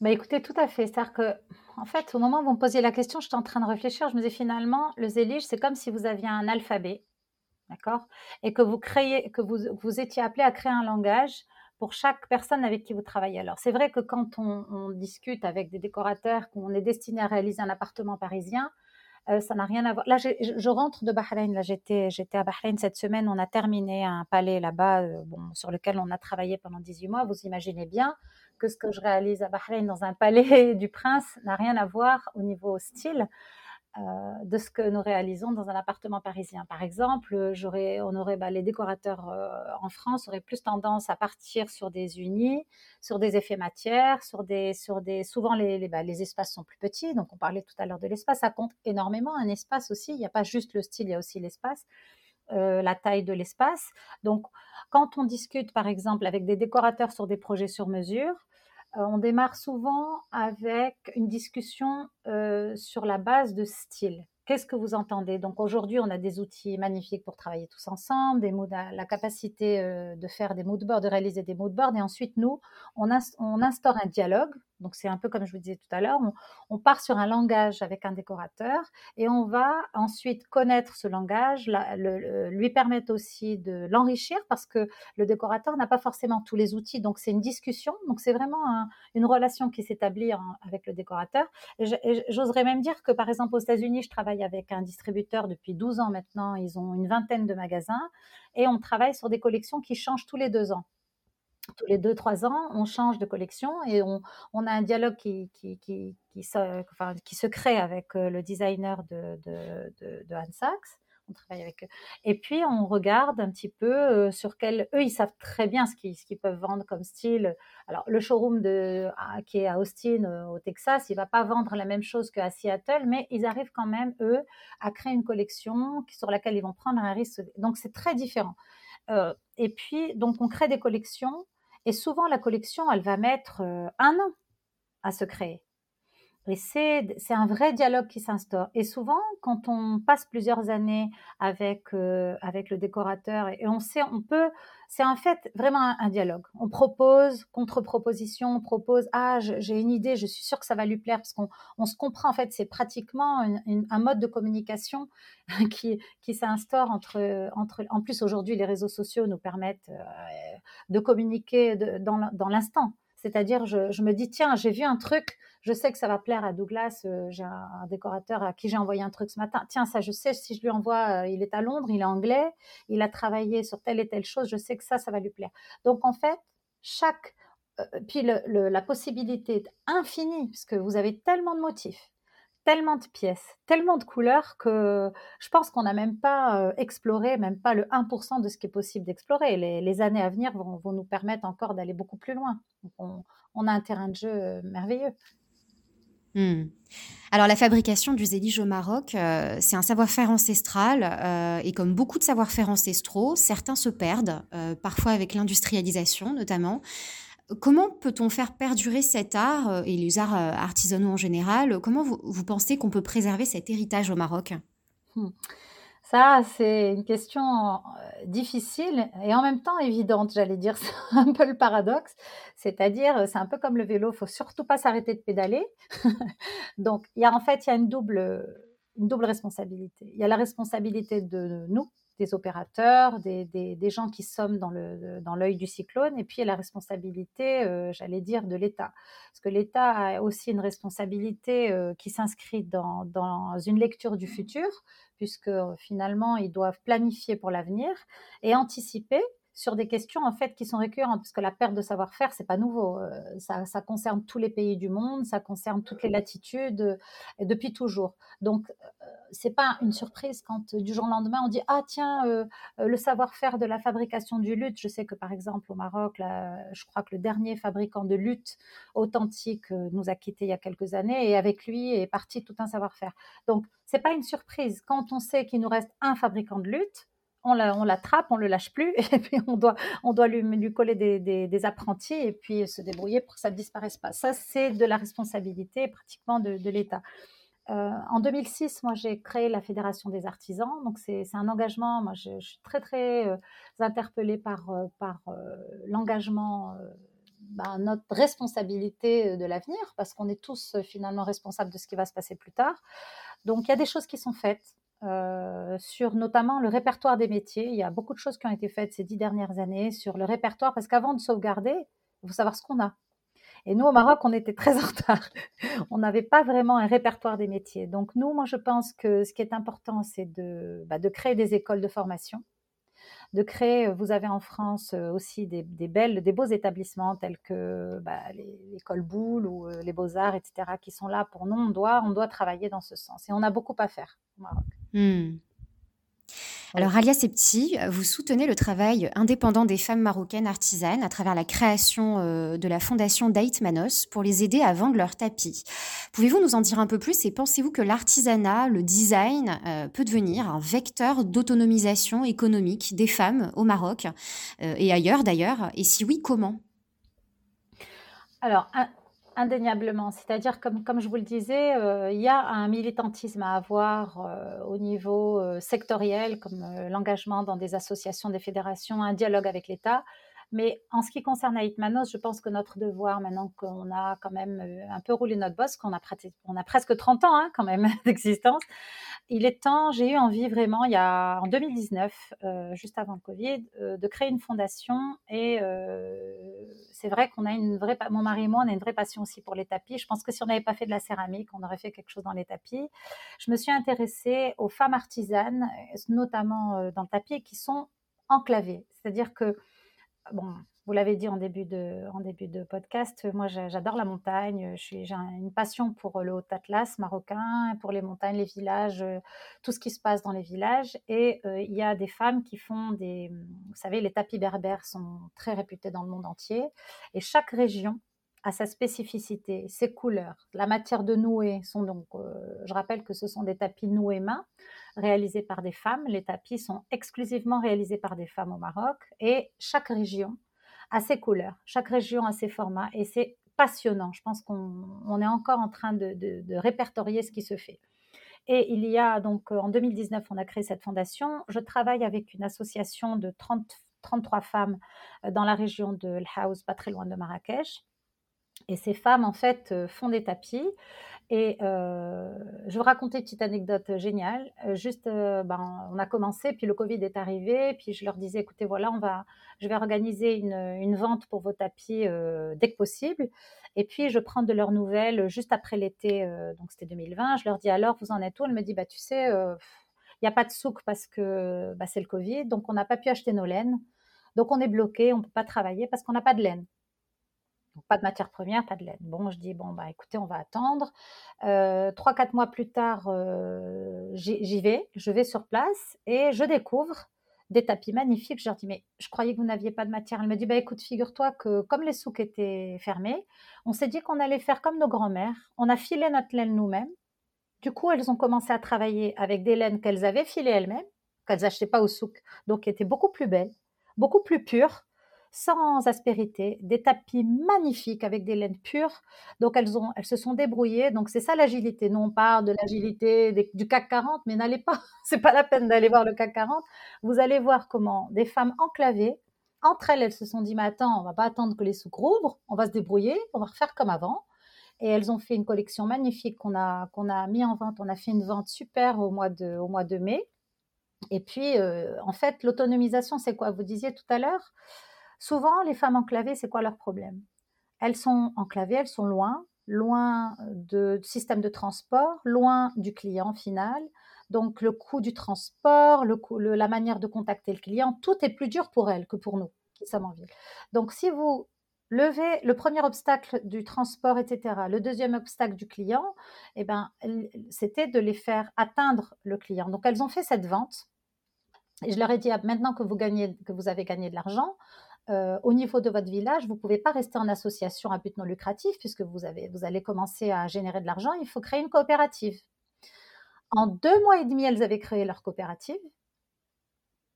B: Bah écoutez, tout à fait. C'est-à-dire que, en fait, au moment où vous me posiez la question, j'étais en train de réfléchir. Je me disais finalement, le zélige, c'est comme si vous aviez un alphabet, d'accord? Et que vous créez, que vous, vous étiez appelé à créer un langage pour chaque personne avec qui vous travaillez. Alors, c'est vrai que quand on, discute avec des décorateurs, qu'on est destiné à réaliser un appartement parisien, euh, ça n'a rien à voir. Là, je rentre de Bahreïn. Là, j'étais, j'étais à Bahreïn cette semaine. On a terminé un palais là-bas, euh, bon, sur lequel on a travaillé pendant 18 mois. Vous imaginez bien que ce que je réalise à Bahreïn dans un palais du prince n'a rien à voir au niveau style. Euh, de ce que nous réalisons dans un appartement parisien. Par exemple, on aurait, bah, les décorateurs euh, en France auraient plus tendance à partir sur des unis, sur des effets matières, sur des, sur des, souvent les, les, bah, les espaces sont plus petits. Donc on parlait tout à l'heure de l'espace, ça compte énormément. Un espace aussi, il n'y a pas juste le style, il y a aussi l'espace. Euh, la taille de l'espace. Donc, quand on discute, par exemple, avec des décorateurs sur des projets sur mesure, on démarre souvent avec une discussion sur la base de style. Qu'est-ce que vous entendez? Donc aujourd'hui, on a des outils magnifiques pour travailler tous ensemble, des la capacité de faire des moodboards, de réaliser des moodboards. Et ensuite, nous, on instaure un dialogue donc c'est un peu comme je vous disais tout à l'heure, on, part sur un langage avec un décorateur et on va ensuite connaître ce langage, lui permettre aussi de l'enrichir parce que le décorateur n'a pas forcément tous les outils. Donc c'est une discussion, donc c'est vraiment une relation qui s'établit avec le décorateur. J'oserais même dire que par exemple aux États-Unis, je travaille avec un distributeur depuis 12 ans maintenant, ils ont une vingtaine de magasins et on travaille sur des collections qui changent tous les deux ans tous les deux, trois ans, on change de collection et on, on a un dialogue qui, qui, qui, qui, se, enfin, qui se crée avec euh, le designer de, de, de, de Hans Sachs. On travaille avec eux. Et puis, on regarde un petit peu euh, sur quel. Eux, ils savent très bien ce qu'ils, peuvent vendre comme style. Alors, le showroom de, qui est à Austin, euh, au Texas, il va pas vendre la même chose qu'à Seattle, mais ils arrivent quand même, eux, à créer une collection sur laquelle ils vont prendre un risque. Donc, c'est très différent. Et puis, donc, on crée des collections et souvent, la collection, elle va mettre euh, un an à se créer. Et c'est, un vrai dialogue qui s'instaure. Et souvent, quand on passe plusieurs années avec, euh, avec le décorateur, et on sait, on peut, c'est en fait vraiment un, dialogue. On propose, contre-proposition, on propose, ah, j'ai une idée, je suis sûre que ça va lui plaire, parce qu'on on se comprend, en fait, c'est pratiquement un mode de communication qui, qui s'instaure entre, entre, en plus aujourd'hui, les réseaux sociaux nous permettent euh, de communiquer dans, dans l'instant. C'est-à-dire, je, me dis, tiens, j'ai vu un truc, je sais que ça va plaire à Douglas. Euh, j'ai un, décorateur à qui j'ai envoyé un truc ce matin. Tiens, ça, je sais, si je lui envoie, euh, il est à Londres, il est anglais, il a travaillé sur telle et telle chose, je sais que ça, ça va lui plaire. Donc, en fait, chaque. Euh, puis la possibilité infinie, puisque vous avez tellement de motifs, tellement de pièces, tellement de couleurs que je pense qu'on n'a même pas euh, exploré, même pas le 1% de ce qui est possible d'explorer. Les, années à venir vont, nous permettre encore d'aller beaucoup plus loin. on, a un terrain de jeu euh, merveilleux.
A: Hmm. Alors la fabrication du zélige au Maroc, euh, c'est un savoir-faire ancestral et comme beaucoup de savoir-faire ancestraux, certains se perdent, parfois avec l'industrialisation notamment. Comment peut-on faire perdurer cet art euh, et les arts euh, artisanaux en général Comment vous, pensez qu'on peut préserver cet héritage au Maroc? Hmm.
B: Ça, c'est une question euh, difficile et en même temps évidente, j'allais dire. C'est un peu le paradoxe. C'est-à-dire, c'est un peu comme le vélo, il faut surtout pas s'arrêter de pédaler. Donc, il y a en fait, il y a une double, une double responsabilité. Il y a la responsabilité de nous, des opérateurs, des, gens qui somment dans l'œil dans du cyclone, et puis la responsabilité, euh, j'allais dire, de l'État. Parce que l'État a aussi une responsabilité euh, qui s'inscrit dans, dans, une lecture du futur, puisque finalement, ils doivent planifier pour l'avenir et anticiper sur des questions en fait qui sont récurrentes parce que la perte de savoir-faire c'est pas nouveau euh, ça, ça, concerne tous les pays du monde ça concerne toutes les latitudes euh, et depuis toujours. Donc euh, c'est pas une surprise quand du jour au lendemain on dit ah tiens le savoir-faire de la fabrication du luth. Je sais que par exemple au Maroc là, je crois que le dernier fabricant de luth authentique nous a quitté il y a quelques années et avec lui est parti tout un savoir-faire. Donc c'est pas une surprise. Quand on sait qu'il nous reste un fabricant de luth on l'attrape, on le lâche plus, et puis on doit, on doit lui, coller des, apprentis et puis se débrouiller pour que ça ne disparaisse pas. Ça, c'est de la responsabilité pratiquement de, l'État. Euh, en 2006, moi, j'ai créé la Fédération des artisans. Donc, c'est un engagement. Moi, je, suis très, très euh, interpellée par, euh, par l'engagement, bah, notre responsabilité de l'avenir, parce qu'on est tous finalement responsables de ce qui va se passer plus tard. Donc, il y a des choses qui sont faites. Euh, sur notamment le répertoire des métiers. Il y a beaucoup de choses qui ont été faites ces dix dernières années sur le répertoire, parce qu'avant de sauvegarder, il faut savoir ce qu'on a. Et nous, au Maroc, on était très en retard. on n'avait pas vraiment un répertoire des métiers. Donc nous, moi, je pense que ce qui est important, c'est de, bah, créer des écoles de formation de créer, vous avez en France euh, aussi des, belles, des beaux établissements tels que bah, l'école Boulle ou euh, les Beaux-Arts, etc., qui sont là pour nous. On doit, on doit travailler dans ce sens. Et on a beaucoup à faire au Maroc. Hmm.
A: Alors, Alia Septi, vous soutenez le travail indépendant des femmes marocaines artisanes à travers la création euh, de la fondation Dait Manos pour les aider à vendre leurs tapis. Pouvez-vous nous en dire un peu plus et pensez-vous que l'artisanat, le design euh, peut devenir un vecteur d'autonomisation économique des femmes au Maroc euh, et ailleurs d'ailleurs? Et si oui, comment?
B: Alors, Indéniablement, c'est-à-dire comme, je vous le disais, euh, il y a un militantisme à avoir euh, au niveau euh, sectoriel, comme l'engagement dans des associations, des fédérations, un dialogue avec l'État. Mais en ce qui concerne Aït Manos, je pense que notre devoir, maintenant qu'on a quand même un peu roulé notre bosse, qu'on a, on a presque 30 ans hein, quand même d'existence, il est temps, j'ai eu envie vraiment, il y a en 2019, euh, juste avant le Covid, euh, de créer une fondation. Et euh, c'est vrai qu'on a une vraie, mon mari et moi, on a une vraie passion aussi pour les tapis. Je pense que si on n'avait pas fait de la céramique, on aurait fait quelque chose dans les tapis. Je me suis intéressée aux femmes artisanes, notamment dans le tapis, qui sont enclavées. C'est-à-dire que, bon, vous l'avez dit en début de, en début de podcast, moi j'adore la montagne, j'ai une passion pour le Haut-Atlas marocain, pour les montagnes, les villages, tout ce qui se passe dans les villages. Et euh, il y a des femmes qui font des... Vous savez, les tapis berbères sont très réputés dans le monde entier. Et chaque région a sa spécificité, ses couleurs. La matière de nouée sont donc, euh, je rappelle que ce sont des tapis noués main réalisés par des femmes. Les tapis sont exclusivement réalisés par des femmes au Maroc et chaque région à ses couleurs, chaque région a ses formats et c'est passionnant. Je pense qu'on est encore en train de, répertorier ce qui se fait. Et il y a donc en 2019, on a créé cette fondation. Je travaille avec une association de 30, 33 femmes euh, dans la région de El pas très loin de Marrakech. Et ces femmes, en fait, euh, font des tapis. Et euh, je vais vous raconter une petite anecdote géniale. Euh, juste, ben, on a commencé, puis le Covid est arrivé, puis je leur disais, écoutez, voilà, on va, je vais organiser une, une vente pour vos tapis dès que possible. Et puis, je prends de leurs nouvelles juste après l'été, donc c'était 2020. Je leur dis, alors, vous en êtes où? Elle me dit, bah, tu sais, il n'y a pas de souk parce que bah, c'est le Covid, donc on n'a pas pu acheter nos laines. Donc, on est bloqué, on ne peut pas travailler parce qu'on n'a pas de laine pas de matière première, pas de laine. Bon, je dis, bon, bah écoutez, on va attendre. Euh, trois, quatre mois plus tard, euh, j'y vais, je vais sur place et je découvre des tapis magnifiques. Je leur dis, mais je croyais que vous n'aviez pas de matière. Elle me dit, bah écoute, figure-toi que comme les souks étaient fermés, on s'est dit qu'on allait faire comme nos grands-mères. On a filé notre laine nous-mêmes. Du coup, elles ont commencé à travailler avec des laines qu'elles avaient filées elles-mêmes, qu'elles n'achetaient pas au souk, donc qui étaient beaucoup plus belles, beaucoup plus pures sans aspérité, des tapis magnifiques avec des laines pures. Donc elles, ont, elles se sont débrouillées. Donc c'est ça l'agilité. Non, on parle de l'agilité du CAC 40, mais n'allez pas, c'est pas la peine d'aller voir le CAC 40. Vous allez voir comment des femmes enclavées, entre elles, elles se sont dit, mais attends, on va pas attendre que les souks rouvrent, on va se débrouiller, on va refaire comme avant. Et elles ont fait une collection magnifique qu'on a, qu'on a mis en vente. On a fait une vente super au mois de, au mois de mai. Et puis, euh, en fait, l'autonomisation, c'est quoi? Vous disiez tout à l'heure, Souvent, les femmes enclavées, c'est quoi leur problème? Elles sont enclavées, elles sont loin, loin de, du système de transport, loin du client final. Donc, le coût du transport, la manière de contacter le client, tout est plus dur pour elles que pour nous qui sommes en ville. Donc, si vous levez le premier obstacle du transport, etc., le deuxième obstacle du client, eh ben, c'était de les faire atteindre le client. Donc, elles ont fait cette vente. Et je leur ai dit, ah, maintenant que vous avez gagné de l'argent, euh, au niveau de votre village, vous ne pouvez pas rester en association à but non lucratif puisque vous, avez, vous allez commencer à générer de l'argent. Il faut créer une coopérative. En deux mois et demi, elles avaient créé leur coopérative.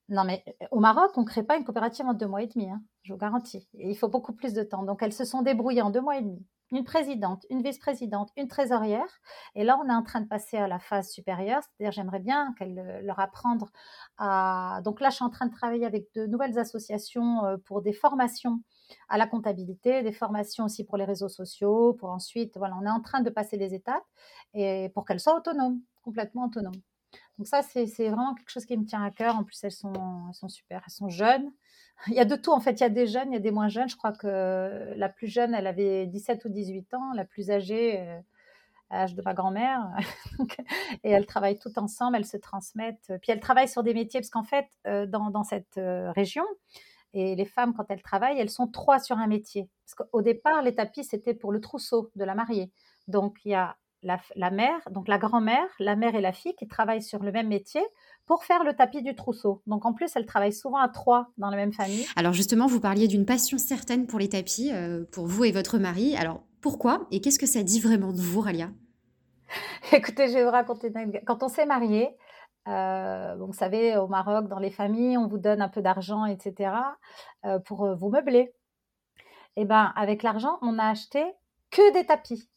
B: Non, mais euh, au Maroc, on ne crée pas une coopérative en deux mois et demi, hein, je vous garantis. il faut beaucoup plus de temps. Donc, elles se sont débrouillées en deux mois et demi une présidente, une vice-présidente, une trésorière. Et là, on est en train de passer à la phase supérieure, c'est-à-dire j'aimerais bien qu'elle euh, leur apprendre à... Donc là, je suis en train de travailler avec de nouvelles associations euh, pour des formations à la comptabilité, des formations aussi pour les réseaux sociaux, pour ensuite, voilà, on est en train de passer des étapes et pour qu'elles soient autonomes, complètement autonomes. Donc ça, c'est vraiment quelque chose qui me tient à cœur. En plus, elles sont super, elles sont jeunes. Il y a de tout, en fait. Il y a des jeunes, il y a des moins jeunes. Je crois que la plus jeune, elle avait 17 ou 18 ans. La plus âgée, euh, à l'âge de ma grand-mère. et elles travaillent toutes ensemble, elles se transmettent. Puis elles travaillent sur des métiers, parce qu'en fait, euh, dans, dans, cette euh, région, et les femmes, quand elles travaillent, elles sont trois sur un métier. Parce qu'au départ, les tapis, c'était pour le trousseau de la mariée. Donc, il y a la, mère, donc la grand-mère, la mère et la fille qui travaillent sur le même métier pour faire le tapis du trousseau. Donc en plus, elles travaillent souvent à trois dans la même famille.
A: Alors justement, vous parliez d'une passion certaine pour les tapis, euh, pour vous et votre mari. Alors pourquoi et qu'est-ce que ça dit vraiment de vous, Ralia?
B: Écoutez, je vais vous raconter Quand on s'est marié, euh, vous savez, au Maroc, dans les familles, on vous donne un peu d'argent, etc., euh, pour vous meubler. Et ben, avec l'argent, on a acheté que des tapis,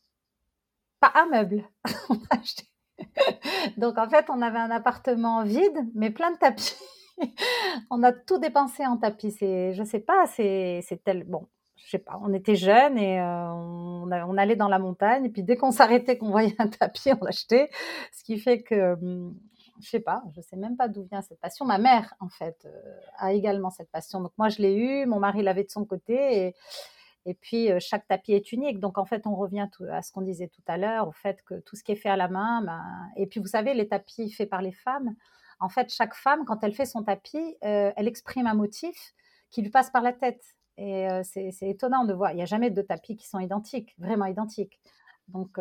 B: pas un meuble. on a acheté. Donc en fait, on avait un appartement vide, mais plein de tapis. on a tout dépensé en tapis. C'est, je sais pas, c'est, c'est tel. Bon, je sais pas. On était jeunes et euh, on, allait dans la montagne. Et puis dès qu'on s'arrêtait, qu'on voyait un tapis, on l'achetait. Ce qui fait que hum, je sais pas, je sais même pas d'où vient cette passion. Ma mère, en fait, euh, a également cette passion. Donc moi, je l'ai eu, mon mari l'avait de son côté, et, et puis euh, chaque tapis est unique. Donc en fait, on revient à ce qu'on disait tout à l'heure, au fait que tout ce qui est fait à la main, ben, et puis vous savez, les tapis faits par les femmes, en fait, chaque femme, quand elle fait son tapis, euh, elle exprime un motif qui lui passe par la tête. Et c'est étonnant de voir. Il n'y a jamais deux tapis qui sont identiques, vraiment identiques. Donc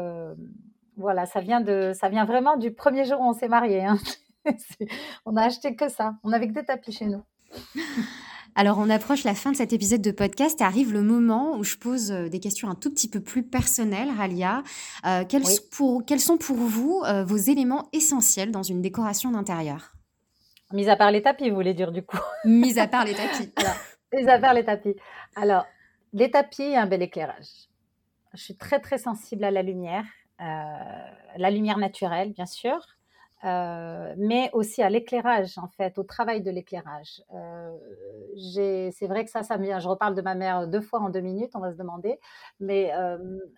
B: voilà, ça vient, de, ça vient vraiment du premier jour où on s'est mariés. Hein. on a acheté que ça. On n'avait que des tapis chez nous.
A: Alors, on approche la fin de cet épisode de podcast et arrive le moment où je pose euh, des questions un tout petit peu plus personnelles, Ralia. Euh, quels, sont pour, quels, sont pour, vous euh, vos éléments essentiels dans une décoration d'intérieur?
B: Mis à part les tapis, vous voulez dire du coup
A: Mis à part les tapis.
B: Alors, mis à part les tapis. Alors, les tapis, un bel éclairage. Je suis très très sensible à la lumière. Euh, la lumière naturelle, bien sûr, euh, mais aussi à l'éclairage, en fait, au travail de l'éclairage. Euh, c'est vrai que ça, ça me vient. Je reparle de ma mère deux fois en deux minutes, on va se demander, mais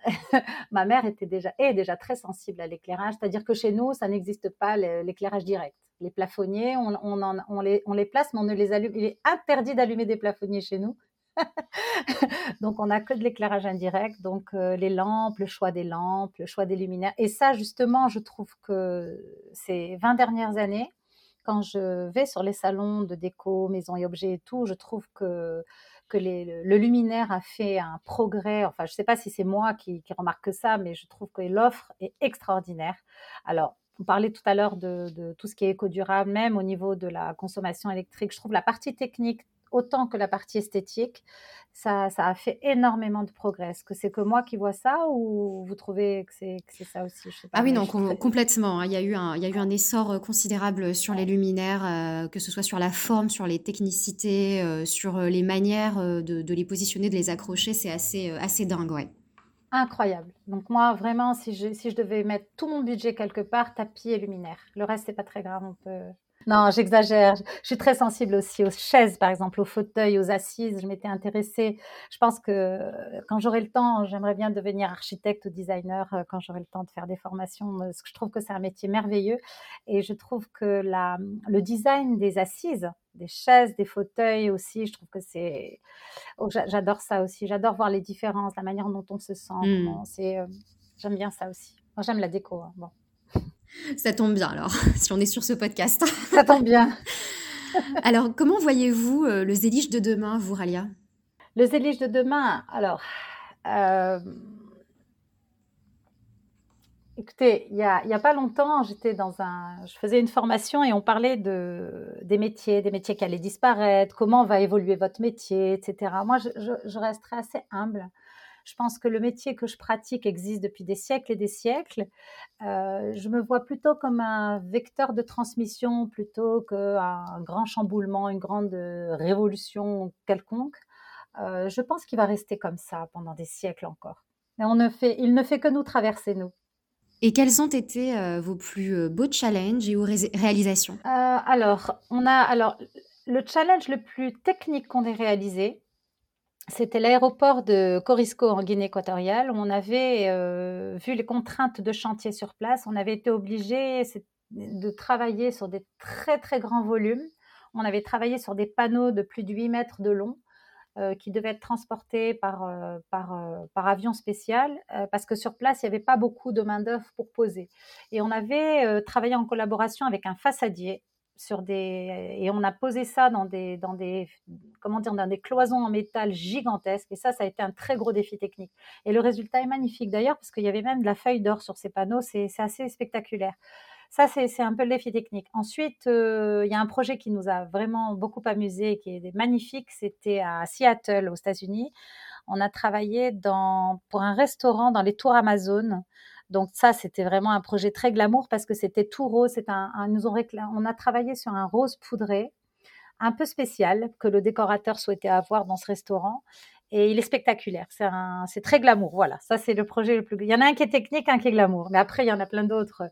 B: ma mère était déjà est déjà très sensible à l'éclairage, c'est-à-dire que chez nous, ça n'existe pas l'éclairage direct. Les plafonniers, on, on, les, on les place, mais on ne les allume. Il est interdit d'allumer des plafonniers chez nous. donc, on n'a que de l'éclairage indirect, donc euh, les lampes, le choix des lampes, le choix des luminaires. Et ça, justement, je trouve que ces 20 dernières années, quand je vais sur les salons de déco, maison et objets et tout, je trouve que, que le luminaire a fait un progrès. Enfin, je ne sais pas si c'est moi qui, remarque ça, mais je trouve que l'offre est extraordinaire. Alors, on parlait tout à l'heure de, de, tout ce qui est éco-durable, même au niveau de la consommation électrique. Je trouve la partie technique autant que la partie esthétique, ça, a fait énormément de progrès. Est-ce que c'est que moi qui vois ça ou vous trouvez que c'est, ça aussi?
A: Ah oui, non, complètement. Hein. Il y, a eu un, il y a eu un essor euh, considérable sur les luminaires, euh, que ce soit sur la forme, sur les technicités, euh, sur les manières de, les positionner, de les accrocher. C'est assez, assez dingue, ouais.
B: Incroyable. Donc moi, vraiment, si je, si je devais mettre tout mon budget quelque part, tapis et luminaire. Le reste, c'est pas très grave. On peut, non, j'exagère. Je suis très sensible aussi aux chaises, par exemple, aux fauteuils, aux assises. Je m'étais intéressée. Je pense que euh, quand j'aurai le temps, j'aimerais bien devenir architecte ou designer euh, quand j'aurai le temps de faire des formations. Parce que je trouve que c'est un métier merveilleux. Et je trouve que la, le design des assises, des chaises, des fauteuils aussi, je trouve que c'est. Oh, j'adore ça aussi. J'adore voir les différences, la manière dont on se sent. Mmh. C'est. Euh, j'aime bien ça aussi. Moi, j'aime la déco. Hein, bon.
A: Ça tombe bien alors, si on est sur ce podcast.
B: Ça tombe bien.
A: alors, comment voyez-vous euh, le zélige de demain, vous, Ralia?
B: Le zélige de demain, alors. Euh, écoutez, il n'y a, a, pas longtemps, j'étais dans un, je faisais une formation et on parlait de, des métiers, des métiers qui allaient disparaître, comment va évoluer votre métier, etc. Moi, je, je, je resterai assez humble je pense que le métier que je pratique existe depuis des siècles et des siècles. Euh, je me vois plutôt comme un vecteur de transmission plutôt qu'un grand chamboulement, une grande révolution quelconque. Euh, je pense qu'il va rester comme ça pendant des siècles encore. Et on ne fait, il ne fait que nous traverser, nous.
A: Et quels ont été euh, vos plus beaux challenges et vos réalisations?
B: Alors, on a alors le challenge le plus technique qu'on ait réalisé, c'était l'aéroport de Corisco en Guinée équatoriale. On avait euh, vu les contraintes de chantier sur place. On avait été obligé de travailler sur des très très grands volumes. On avait travaillé sur des panneaux de plus de 8 mètres de long euh, qui devaient être transportés par, euh, par, par avion spécial parce que sur place, il n'y avait pas beaucoup de main-d'œuvre pour poser. Et on avait travaillé en collaboration avec un façadier sur des et on a posé ça dans des dans des comment dire dans des cloisons en métal gigantesques. Et ça ça a été un très gros défi technique. Et le résultat est magnifique d'ailleurs parce qu'il y avait même de la feuille d'or sur ces panneaux. C'est assez spectaculaire. Ça c'est un peu le défi technique. Ensuite euh, il y a un projet qui nous a vraiment beaucoup amusé qui est magnifique. C'était à Seattle aux États-Unis. On a travaillé dans pour un restaurant dans les tours Amazon donc ça, c'était vraiment un projet très glamour parce que c'était tout rose. C'est un, on, on a travaillé sur un rose poudré un peu spécial que le décorateur souhaitait avoir dans ce restaurant. et il est spectaculaire. C'est très glamour. Voilà, ça c'est le projet le plus. Il y en a un qui est technique, un qui est glamour, mais après il y en a plein d'autres.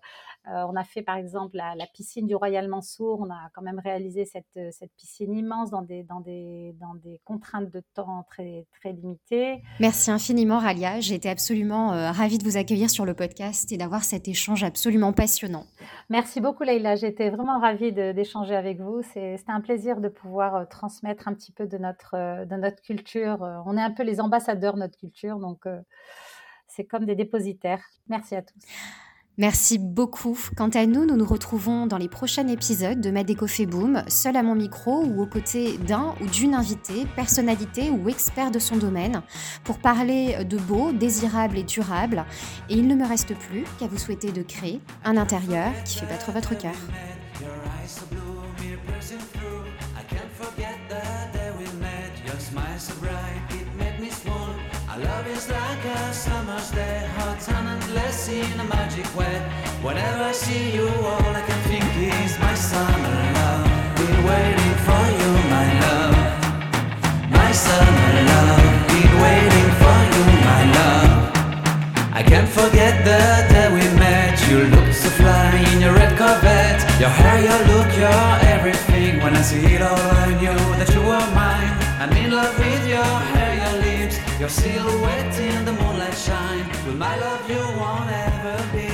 B: Euh, on a fait par exemple la, piscine du Royal Mansour. On a quand même réalisé cette, cette piscine immense dans des, dans, des, dans des contraintes de temps très, très limitées.
C: Merci infiniment Ralia. J'ai été absolument euh, ravie de vous accueillir sur le podcast et d'avoir cet échange absolument passionnant.
B: Merci beaucoup Leïla. J'étais vraiment ravie d'échanger avec vous. C'était un plaisir de pouvoir euh, transmettre un petit peu de notre, de notre culture. On est un peu les ambassadeurs de notre culture, donc c'est comme des dépositaires. Merci à tous.
C: Merci beaucoup. Quant à nous, nous nous retrouvons dans les prochains épisodes de Madeco fait boom, seul à mon micro ou aux côtés d'un ou d'une invitée, personnalité ou expert de son domaine, pour parler de beau, désirable et durable. Et il ne me reste plus qu'à vous souhaiter de créer un intérieur qui fait battre votre cœur. Endless in a magic way. Whenever I see you, all I can think is my summer love. Been waiting for you, my love. My summer love. Been waiting for you, my love. I can't forget the day we met. You looked so fly in your red Corvette. Your hair, your look, your everything. When I see it all, I knew that you Your silhouette in the moonlight shine. With my love, you won't ever be.